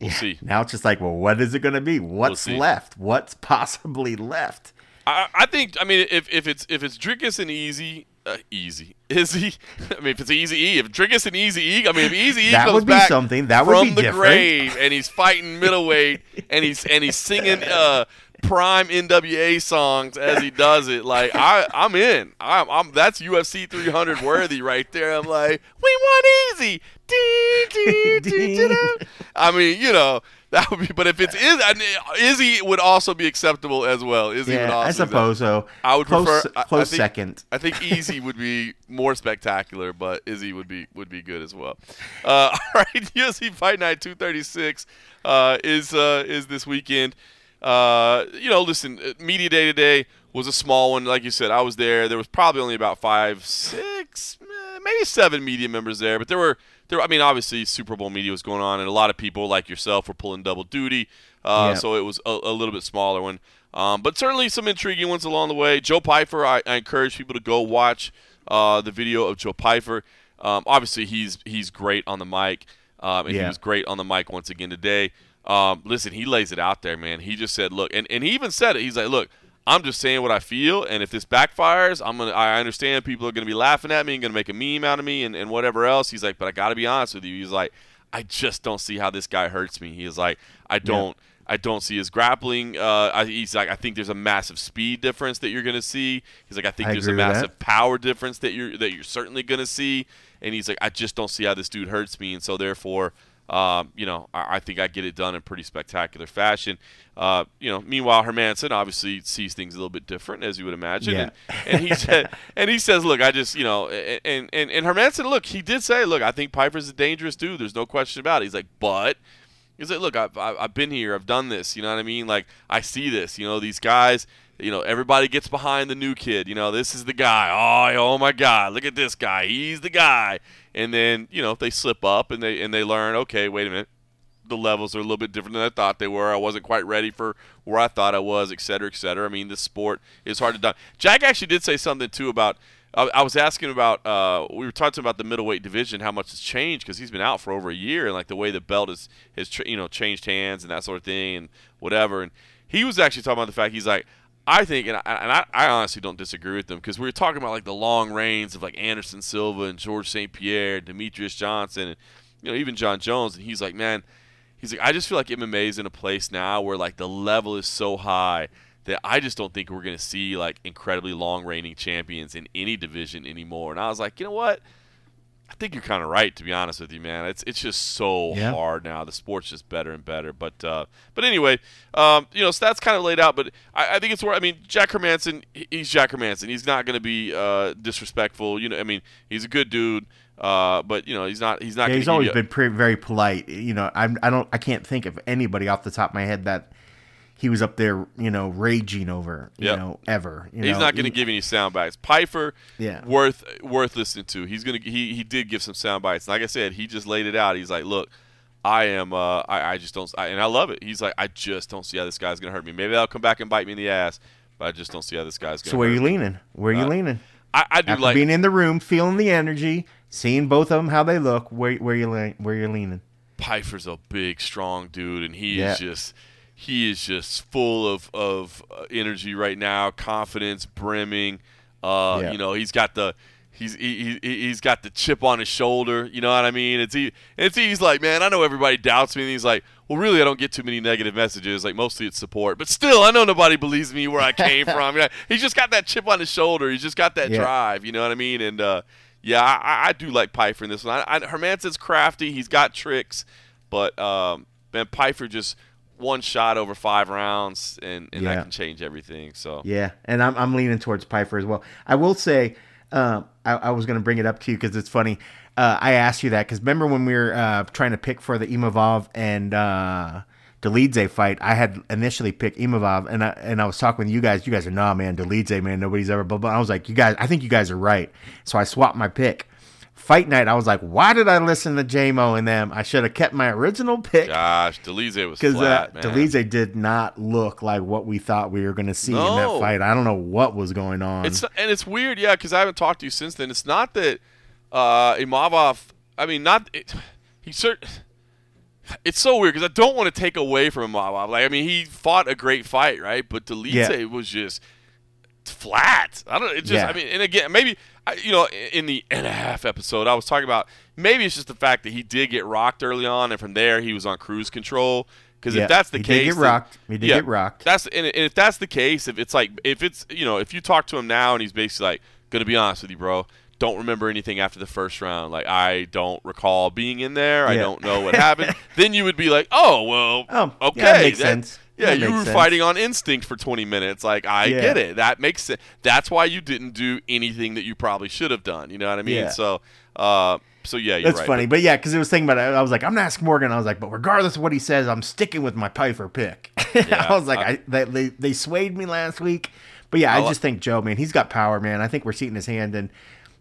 we'll see. Now it's just like, well, what is it going to be? What's see. left? What's possibly left? I, I think I mean if, if it's if it's Dricus and Easy uh, Easy Izzy I mean if it's Eazy E if Dricus and Eazy E I mean if Eazy E That goes would be back something. That would from be the different. grave and he's fighting middleweight and he's and he's singing uh prime NWA songs as he does it like I I'm in I'm, I'm that's UFC 300 worthy right there I'm like we want Easy dee, dee, dee. I mean you know that would be but if it's Izzy, I mean, Izzy would also be acceptable as well Izzy would Yeah, also I suppose so. I would close, prefer I- I close think- second. I think Easy would be more spectacular, but Izzy would be would be good as well. Uh, all right, UFC Fight Night 236 uh, is uh, is this weekend. Uh, you know, listen, uh, media day today was a small one. Like you said, I was there. There was probably only about five, six, maybe seven media members there, but there were there. I mean, obviously, Super Bowl media was going on, and a lot of people like yourself were pulling double duty. Uh, Yeah. So it was a, a little bit smaller one. Um, but certainly some intriguing ones along the way. Joe Pyfer, I, I encourage people to go watch uh, the video of Joe Pyfer. Um, obviously, he's he's great on the mic, um, and he was great on the mic once again today. Um, listen, he lays it out there, man. He just said, "Look," and, and he even said it. He's like, "Look, I'm just saying what I feel, and if this backfires, I'm gonna. I understand people are gonna be laughing at me and gonna make a meme out of me and, and whatever else." He's like, "But I got to be honest with you." He's like, "I just don't see how this guy hurts me." He's like, "I don't." I don't see his grappling. Uh, I, he's like, I think there's a massive speed difference that you're going to see. He's like, I think I there's a massive power difference that you're that you're certainly going to see. And he's like, I just don't see how this dude hurts me, and so therefore, um, you know, I, I think I get it done in pretty spectacular fashion. Uh, you know, meanwhile, Hermansson obviously sees things a little bit different, as you would imagine. Yeah. And, and he said, and he says, look, I just, you know, and and and Hermansson, look, he did say, look, I think Pyfer's a dangerous dude. There's no question about it. He's like, but He's like, look, I've, I've been here, I've done this. You know what I mean? Like I see this. You know, these guys. You know, everybody gets behind the new kid. You know, this is the guy. Oh, oh my God, look at this guy. He's the guy. And then you know they slip up and they and they learn. Okay, wait a minute. The levels are a little bit different than I thought they were. I wasn't quite ready for where I thought I was, et cetera, et cetera. I mean, this sport is hard to do. Jack actually did say something too about I, was asking about uh, we were talking about the middleweight division, how much has changed because he's been out for over a year, and like the way the belt is has you know changed hands and that sort of thing and whatever. And he was actually talking about the fact he's like, I think, and I, and I, I honestly don't disagree with them because we were talking about like the long reigns of like Anderson Silva and George St. Pierre, Demetrious Johnson, and you know even Jon Jones, and he's like, man, he's like, I just feel like MMA is in a place now where like the level is so high that I just don't think we're to see like incredibly long reigning champions in any division anymore. And I was like, you know what? I think you're kind of right, to be honest with you, man. It's it's just so yeah. hard now. The sport's just better and better. But uh, but anyway, um, you know, so kind of laid out. But I, I think it's where I mean, Jack Hermansson, he's Jack Hermansson. He's not going to be uh, disrespectful. You know, I mean, he's a good dude. Uh, but you know, he's not. He's not. Yeah, he's always been pretty, very polite. You know, I'm. I don't. I can't think of anybody off the top of my head that he was up there, you know, raging over, you yep. know, ever. You He's know, not going to give any sound bites. Pyfer, yeah, worth worth listening to. He's gonna he he did give some sound bites. Like I said, he just laid it out. He's like, look, I am, uh, I I just don't, I, and I love it. He's like, I just don't see how this guy's gonna hurt me. Maybe I'll come back and bite me in the ass, but I just don't see how this guy's gonna. So where are you leaning? Where are you uh, leaning? I, I do After like being in the room, feeling the energy, seeing both of them how they look. Where where you where you're leaning? Pyfer's a big, strong dude, and he yeah. is just he is just full of, of uh, energy right now, confidence brimming. Uh, yeah. You know, he's got the he's he, he, has got the chip on his shoulder. You know what I mean? It's he it's he's like, man, I know everybody doubts me. And he's like, well, really, I don't get too many negative messages. Like mostly it's support, but still, I know nobody believes me where I came from. You know, he's just got that chip on his shoulder. He's just got that yeah. drive. You know what I mean? And uh, yeah, I, I, do like Pyfer in this one. I, I, crafty. He's got tricks, but um, man, Pyfer just one shot over five rounds, and, and yeah. that can change everything. So yeah, and I'm I'm leaning towards Pyfer as well. I will say, uh, I, I, was going to bring it up to you because it's funny. Uh, I asked you that because remember when we were uh, trying to pick for the Imavov and uh, Dolidze fight, I had initially picked Imavov, and I and I was talking with you guys. You guys are nah, man, Dolidze, man, nobody's ever. Blah. I was like, you guys, I think you guys are right. So I swapped my pick fight night, I was like, why did I listen to JMO and them? I should have kept my original pick. Gosh, Dolidze was flat, uh, man. Dolidze did not look like what we thought we were going to see no. in that fight. I don't know what was going on. It's and it's weird, yeah, because I haven't talked to you since then. It's not that uh, Imavov. I mean, not it, he cert. It's so weird because I don't want to take away from Imavov. Like, I mean, he fought a great fight, right? But Dolidze yeah. was just flat. I don't. It just. Yeah. I mean, and again, maybe you know, in the and a half episode, I was talking about maybe it's just the fact that he did get rocked early on, and from there he was on cruise control. Because yeah, if that's the he case, did get rocked. He did yeah, get rocked. That's and, and if that's the case, if it's like if it's you know if you talk to him now and he's basically like, gonna be honest with you, bro, don't remember anything after the first round. Like I don't recall being in there. Yeah. I don't know what happened. then you would be like, oh well, oh, okay, yeah, that makes that, sense. Yeah, you were sense. fighting on instinct for 20 minutes. Like I yeah. get it. That makes sense. That's why you didn't do anything that you probably should have done. You know what I mean? Yeah. So, uh, so yeah, that's right. funny. But, but yeah, because it was thinking about it. I was like, I'm gonna ask Morgan. I was like, but regardless of what he says, I'm sticking with my Pyfer pick. Yeah, I was like, I, I, they they swayed me last week. But yeah, I, I just think Joe, man, he's got power, man. I think we're seeing his hand and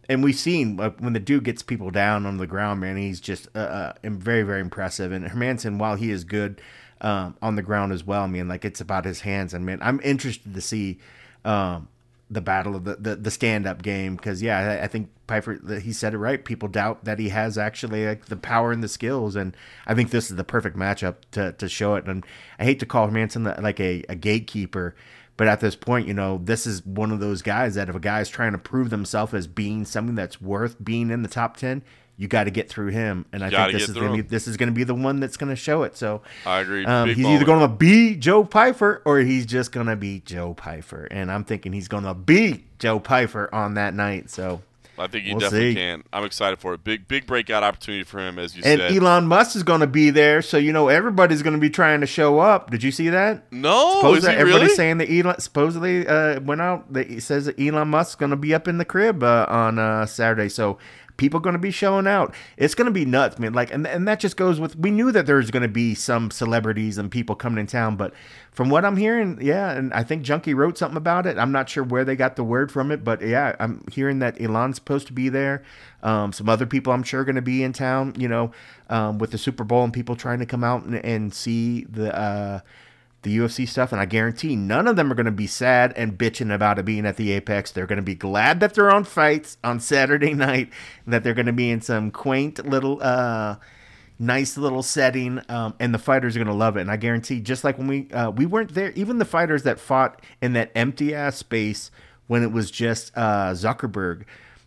and we've seen uh, when the dude gets people down on the ground, man, he's just uh, uh, very, very impressive. And Hermansson, while he is good, um, on the ground as well. I mean, like it's about his hands. I mean, I'm interested to see um, the battle of the the, the stand up game because yeah, I, I, think Pyfer he said it right. People doubt that he has actually like the power and the skills, and I think this is the perfect matchup to to show it. And I hate to call Manson like a, a gatekeeper. But at this point, you know, this is one of those guys that if a guy is trying to prove themselves as being something that's worth being in the top 10, you got to get through him, and I think this is gonna be, this is going to be the one that's going to show it. So I agree. Um, he's either going to be Joe Pyfer or he's just going to be Joe Pyfer, and I'm thinking he's going to be Joe Pyfer on that night. So I think he we'll definitely see. can. I'm excited for it. Big big breakout opportunity for him, as you and said. And Elon Musk is going to be there, so you know everybody's going to be trying to show up. Did you see that? No, supposedly, everybody's really? saying that Elon supposedly uh, went out. That he says that Elon Musk's going to be up in the crib uh, on uh, Saturday. So people going to be showing out. It's going to be nuts, man. Like, and and that just goes with. We knew that there's going to be some celebrities and people coming in town, but from what I'm hearing, yeah, and I think Junkie wrote something about it. I'm not sure where they got the word from it, but yeah, I'm hearing that Elon's supposed to be there. Um, some other people I'm sure are going to be in town. You know, um, with the Super Bowl and people trying to come out and, and see the. Uh, the UFC stuff, and I guarantee none of them are going to be sad and bitching about it being at the Apex. They're going to be glad that they're on fights on Saturday night, that they're going to be in some quaint little, uh, nice little setting, um, and the fighters are going to love it. And I guarantee, just like when we uh, we weren't there, even the fighters that fought in that empty ass space when it was just uh, Zuckerberg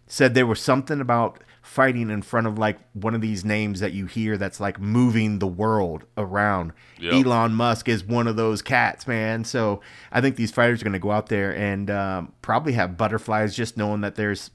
said there was something about fighting in front of like one of these names that you hear that's like moving the world around. Yep. Elon Musk is one of those cats, man. So I think these fighters are going to go out there and um, probably have butterflies just knowing that there's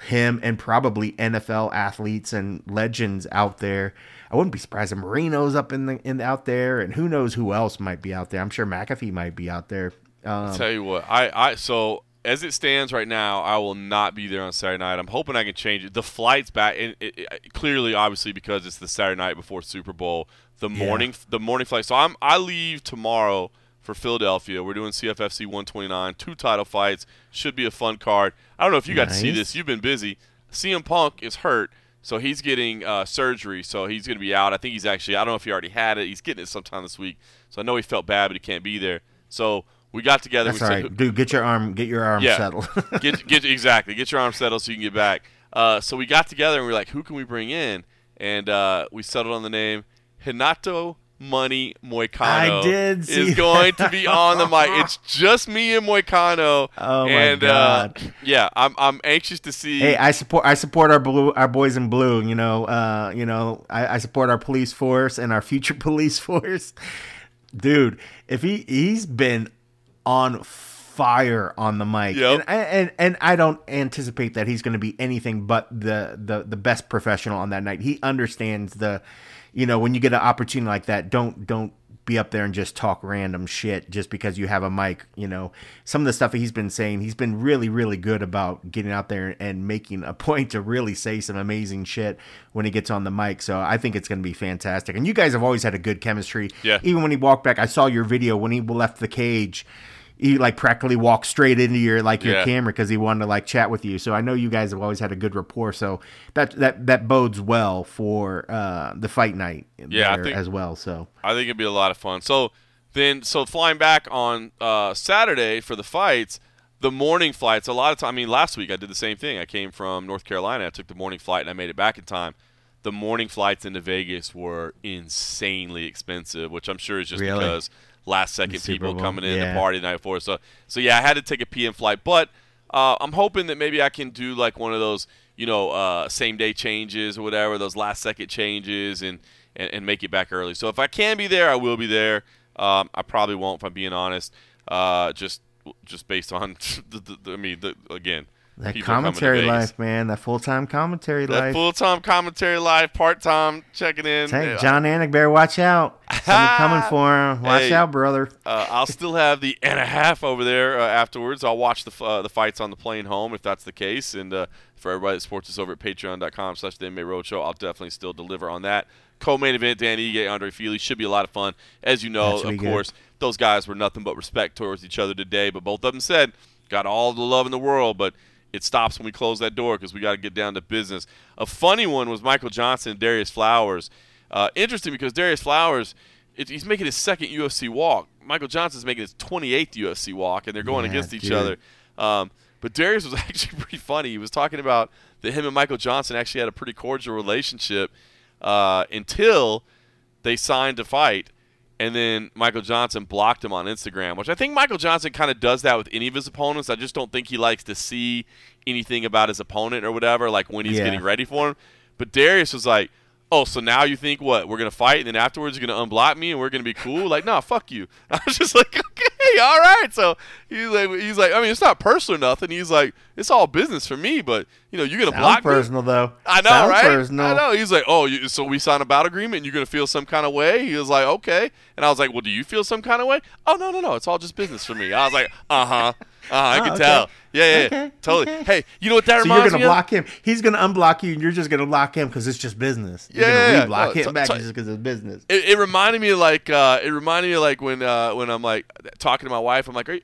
him and probably NFL athletes and legends out there. I wouldn't be surprised if Marino's up in the in out there, and who knows who else might be out there. I'm sure McAfee might be out there. Um, tell you what, I, I so as it stands right now, I will not be there on Saturday night. I'm hoping I can change it. The flight's back, and it, it, clearly, obviously, because it's the Saturday night before Super Bowl, the morning, yeah. the morning flight. So I'm I leave tomorrow for Philadelphia. We're doing CFFC 129, two title fights. Should be a fun card. I don't know if you got to see this. You've been busy. CM Punk is hurt, so he's getting uh, surgery. So he's going to be out. I think he's actually. I don't know if he already had it. He's getting it sometime this week. So I know he felt bad, but he can't be there. So we got together. That's we all right, dude. Get your arm, get your arm yeah, settled. get get exactly, get your arm settled so you can get back. Uh, so we got together and we are like, who can we bring in? And uh, we settled on the name Hinato Money Moicano. I did is going to be on the mic. It's just me and Moicano. Oh my and, uh, god! Uh, yeah, I'm I'm anxious to see. Hey, I support I support our blue our boys in blue. You know, uh, you know, I, I support our police force and our future police force. Dude, if he he's been on fire on the mic. Yep. And, and and I don't anticipate that he's going to be anything but the, the the best professional on that night. He understands the you know, when you get an opportunity like that, don't don't be up there and just talk random shit just because you have a mic. You know, some of the stuff he's been saying, he's been really, really good about getting out there and making a point to really say some amazing shit when he gets on the mic. So I think it's going to be fantastic. And you guys have always had a good chemistry. Yeah. Even when he walked back, I saw your video when he left the cage he like practically walked straight into your like your yeah. camera because he wanted to like chat with you. So I know you guys have always had a good rapport. So that that that bodes well for uh, the fight night. Yeah, think, as well. So I think it'd be a lot of fun. So then, so flying back on uh, Saturday for the fights, the morning flights. A lot of time. I mean, last week I did the same thing. I came from North Carolina. I took the morning flight and I made it back in time. The morning flights into Vegas were insanely expensive, which I'm sure is just really? because last second people coming in yeah. the party the night before. So so yeah, I had to take a PM flight, but uh, I'm hoping that maybe I can do like one of those you know uh, same day changes or whatever, those last second changes, and, and, and make it back early. So if I can be there, I will be there. Um, I probably won't if I'm being honest. Uh, just just based on the, the, the I mean, the, again, that commentary life, man. That full time commentary that life. full time commentary life, part time checking in. Hey, John better watch out. Something coming for him. Watch hey, out, brother. Uh, I'll still have the and a half over there uh, afterwards. I'll watch the uh, the fights on the plane home if that's the case. And uh, for everybody that supports us over at patreon.com slash the MMA Roadshow, I'll definitely still deliver on that. Co-main event, Dan Ige, Andre Fili Should be a lot of fun. As you know, of course, good. those guys were nothing but respect towards each other today. But both of them said, got all the love in the world, but – it stops when we close that door because we got to get down to business. A funny one was Michael Johnson and Darius Flowers. Uh, interesting because Darius Flowers, it, he's making his second UFC walk. Michael Johnson's making his 28th UFC walk, and they're going yeah, against each dude. other. Um, but Darius was actually pretty funny. He was talking about that him and Michael Johnson actually had a pretty cordial relationship uh, until they signed to fight and then Michael Johnson blocked him on Instagram, which I think Michael Johnson kind of does that with any of his opponents. I just don't think he likes to see anything about his opponent or whatever, like when he's yeah. getting ready for him. But Darius was like, oh, so now you think what? We're gonna fight, and then afterwards you're gonna unblock me, and we're gonna be cool? Like, nah, fuck you. I was just like, okay, all right. So he's like, he's like, I mean, it's not personal or nothing. He's like, it's all business for me, but you know, you're gonna Sound block personal me. though. I know, Sound right? Personal. I know. He's like, oh, you, so we signed a battle agreement, and you're gonna feel some kind of way. He was like, okay, and I was like, well, do you feel some kind of way? Oh no, no, no, it's all just business for me. I was like, uh huh. I Oh, can okay. tell. Yeah, yeah, yeah. Okay, totally. okay. Hey, you know what that So you're gonna me of? block him. He's gonna unblock you, and you're just gonna block him because it's just business. You're Yeah, yeah, gonna yeah. reblock No, him t- back t- just because it's business. It, it reminded me like uh, it reminded me like when uh, when I'm like talking to my wife. I'm like, are you,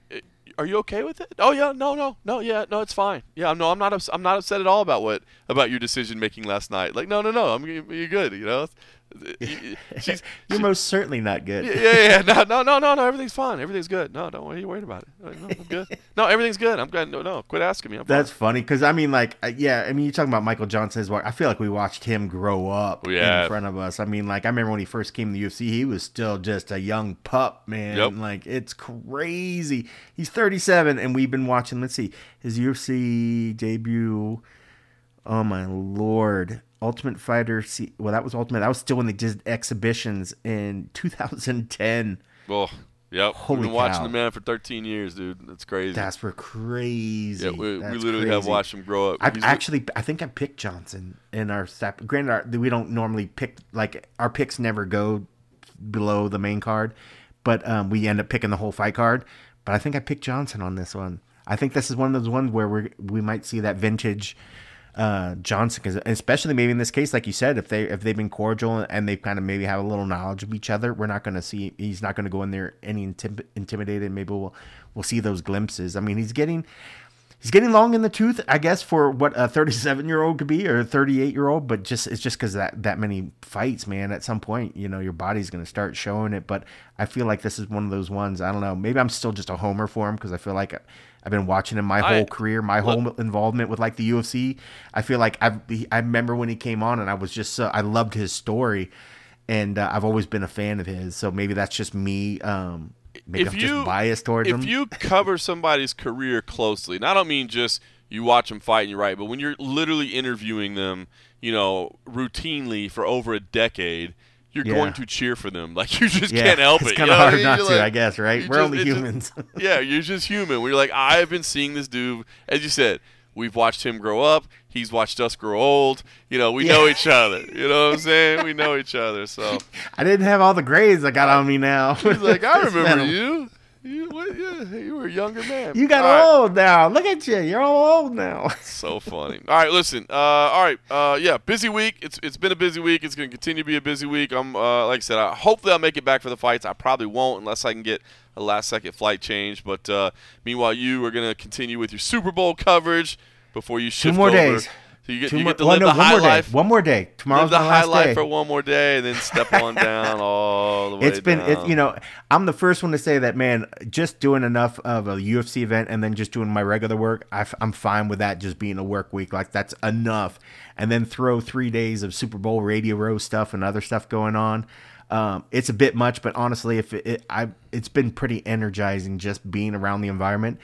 are you okay with it? Oh yeah, no, no, no, yeah, no, it's fine. Yeah, no, I'm not. Ups- I'm not upset at all about what about your decision making last night. Like, no, no, no, I'm you're good. You know, she's You're most certainly not good. yeah, yeah, yeah. No, no, no, no, no. Everything's fine. Everything's good. No, don't worry. You worried about it? Like, no, I'm good. No, everything's good. I'm good. No, no. Quit asking me. I'm That's fine. funny because I mean, like, uh, yeah, I mean, you're talking about Michael Johnson's work. I feel like we watched him grow up Yeah. in front of us. I mean, like, I remember when he first came to the UFC, he was still just a young pup, man. Yep. Like, it's crazy. He's 37, and we've been watching. Let's see, his UFC debut. Oh my lord! Ultimate Fighter. See, well, that was Ultimate. That was still when they did exhibitions in 2010. Well, yep. Holy We've been watching cow. the man for 13 years, dude. That's crazy. That's for crazy. yeah, we, we literally have watched him grow up. I He's- actually, I think I picked Johnson in our step. Granted, our, we don't normally pick like our picks never go below the main card, but um, we end up picking the whole fight card. But I think I picked Johnson on this one. I think this is one of those ones where we we might see that vintage uh, Johnson, because especially maybe in this case, like you said, if they if they've been cordial and they kind of maybe have a little knowledge of each other, we're not going to see. He's not going to go in there any intim- intimidated. Maybe we'll we'll see those glimpses. I mean, he's getting he's getting long in the tooth, I guess, for what a 37 year old could be or a 38 year old. But just it's just because that that many fights, man. At some point, you know, your body's going to start showing it. But I feel like this is one of those ones. I don't know. Maybe I'm still just a homer for him because I feel like I've been watching him my I- whole career, my whole involvement with like the UFC. I feel like I've I remember when he came on and I was just so I loved his story. And uh, I've always been a fan of his, so maybe that's just me. Um, maybe I'm just biased towards if him. If you cover somebody's career closely, and I don't mean just you watch them fight and you write, but when you're literally interviewing them, you know, routinely for over a decade, you're Yeah. going to cheer for them. Like you just yeah, can't help it's it. It's kind of hard not You're to, like- I guess, right? We're just- only it just- humans. yeah, you're just human. We're like, I've been seeing this dude, as you said. We've watched him grow up. He's watched us grow old. You know, we know each other. You know what I'm saying? We know each other. So I didn't have all the grades I got on me now. he's like, I remember you. You, what, yeah, you were a younger man. You got All right. old now. Look at you. You're all old now. So funny. All right, listen. Uh, all right. Uh, yeah, busy week. It's it's been a busy week. It's going to continue to be a busy week. I'm uh, like I said. I, hopefully, I'll make it back for the fights. I probably won't unless I can get a last second flight change. But uh, meanwhile, you are going to continue with your Super Bowl coverage before you shift Two more over. days. So you get Two you more, get to well, live no, the one high more life. day. One more day. Tomorrow's Live the high life day. for one more day, and then step on down all the way It's been, it's you know, I'm the first one to say that, man. Just doing enough of a UFC event and then just doing my regular work, I, am fine with that. Just being a work week, like that's enough. And then throw three days of Super Bowl Radio Row stuff and other stuff going on. Um, it's a bit much, but honestly, if it, it I, it's been pretty energizing just being around the environment.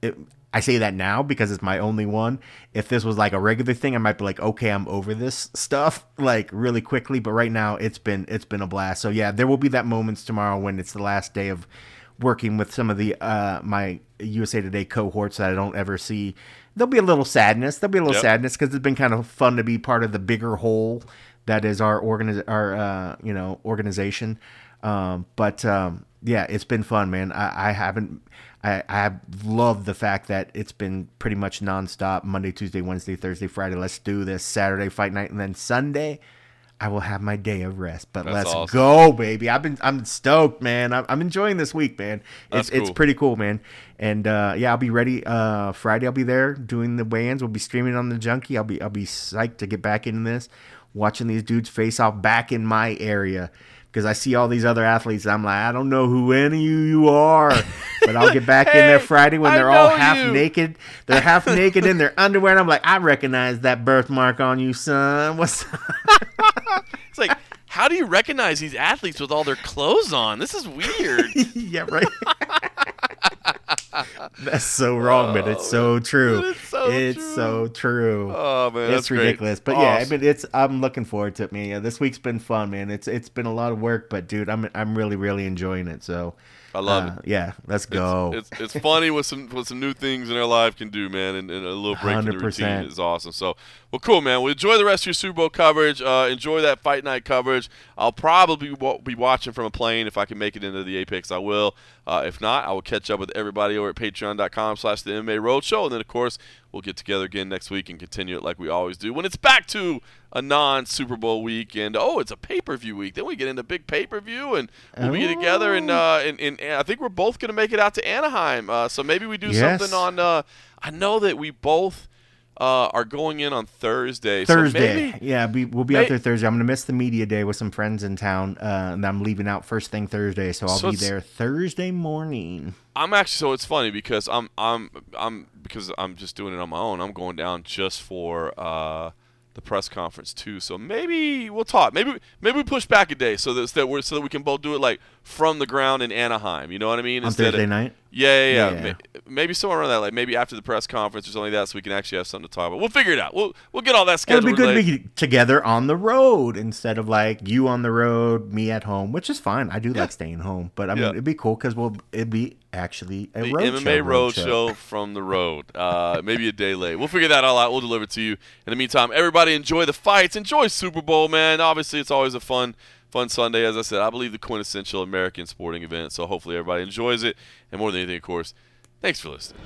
It, I say that now because it's my only one. If this was like a regular thing, I might be like, okay, I'm over this stuff like really quickly. But right now, it's been it's been a blast. So yeah, there will be that moments tomorrow when it's the last day of working with some of the uh my USA Today cohorts that I don't ever see. There'll be a little sadness. There'll be a little Yep. sadness because it's been kind of fun to be part of the bigger whole that is our organiz- our uh, you know organization. Um, but um, yeah, it's been fun, man. I, I haven't. I, I loved the fact that it's been pretty much nonstop Monday, Tuesday, Wednesday, Thursday, Friday. Let's do this Saturday fight night, and then Sunday, I will have my day of rest. But That's let's awesome. go, baby! I've been I'm stoked, man. I'm, I'm enjoying this week, man. It's That's it's cool. pretty cool, man. And uh, yeah, I'll be ready. Uh, Friday, I'll be there doing the weigh-ins. We'll be streaming on the Junkie. I'll be I'll be psyched to get back into this, watching these dudes face off back in my area. Because I see all these other athletes, I'm like, I don't know who any of you, are, but I'll get back in there Friday when they're all half you. naked. They're half naked in their underwear, and I'm like, I recognize that birthmark on you, son. What's it's like, how do you recognize these athletes with all their clothes on? This is weird. yeah, right. That's so wrong, but it's so oh, true. It's so It's true. so true. Oh man, it's that's great. ridiculous. But yeah, I mean, it's I'm looking forward to it, man. Yeah, this week's been fun, man. It's it's been a lot of work, but dude, I'm I'm really really enjoying it. So I love Uh, it. Yeah, let's go. It's, it's it's funny what some what some new things in our life can do, man, and, and a little break from the routine is awesome. So, well, cool, man. Well, enjoy the rest of your Super Bowl coverage. Uh, enjoy that fight night coverage. I'll probably be watching from a plane if I can make it into the Apex. I will. Uh, if not, I will catch up with everybody over at Patreon.com/slash The MMA Roadshow, and then of course we'll get together again next week and continue it like we always do when it's back to a non-Super Bowl week and oh, it's a pay-per-view week. Then we get into big pay-per-view and we'll be together and uh, and, and, and I think we're both going to make it out to Anaheim. Uh, so maybe we do Yes. something on. Uh, I know that we both uh, are going in on Thursday. So Thursday. maybe, yeah, we, we'll be may- out there Thursday. I'm going to miss the media day with some friends in town, uh, and I'm leaving out first thing Thursday, so I'll So be there Thursday morning. I'm actually so it's funny because I'm I'm I'm because I'm just doing it on my own. I'm going down just for uh, the press conference too. So maybe we'll talk. Maybe maybe we push back a day so that, so that we're so that we can both do it like from the ground in Anaheim. You know what I mean? On Instead of- Thursday night? Yeah, yeah, yeah. Yeah. May- Maybe somewhere around that, like maybe after the press conference or something like that, so we can actually have something to talk about. We'll figure it out. We'll we'll get all that scheduled. It'll be good to be together on the road instead of like you on the road, me at home, which is fine. I do Yeah. like staying home, but I mean Yeah. it'd be cool because we'll it'd be actually a the road MMA show, road Roadshow from the road. Uh, maybe a day late. We'll figure that all out. We'll deliver it to you. In the meantime, everybody enjoy the fights. Enjoy Super Bowl, man. Obviously, it's always a fun, fun Sunday. As I said, I believe the quintessential American sporting event. So hopefully everybody enjoys it. And more than anything, of course, thanks for listening.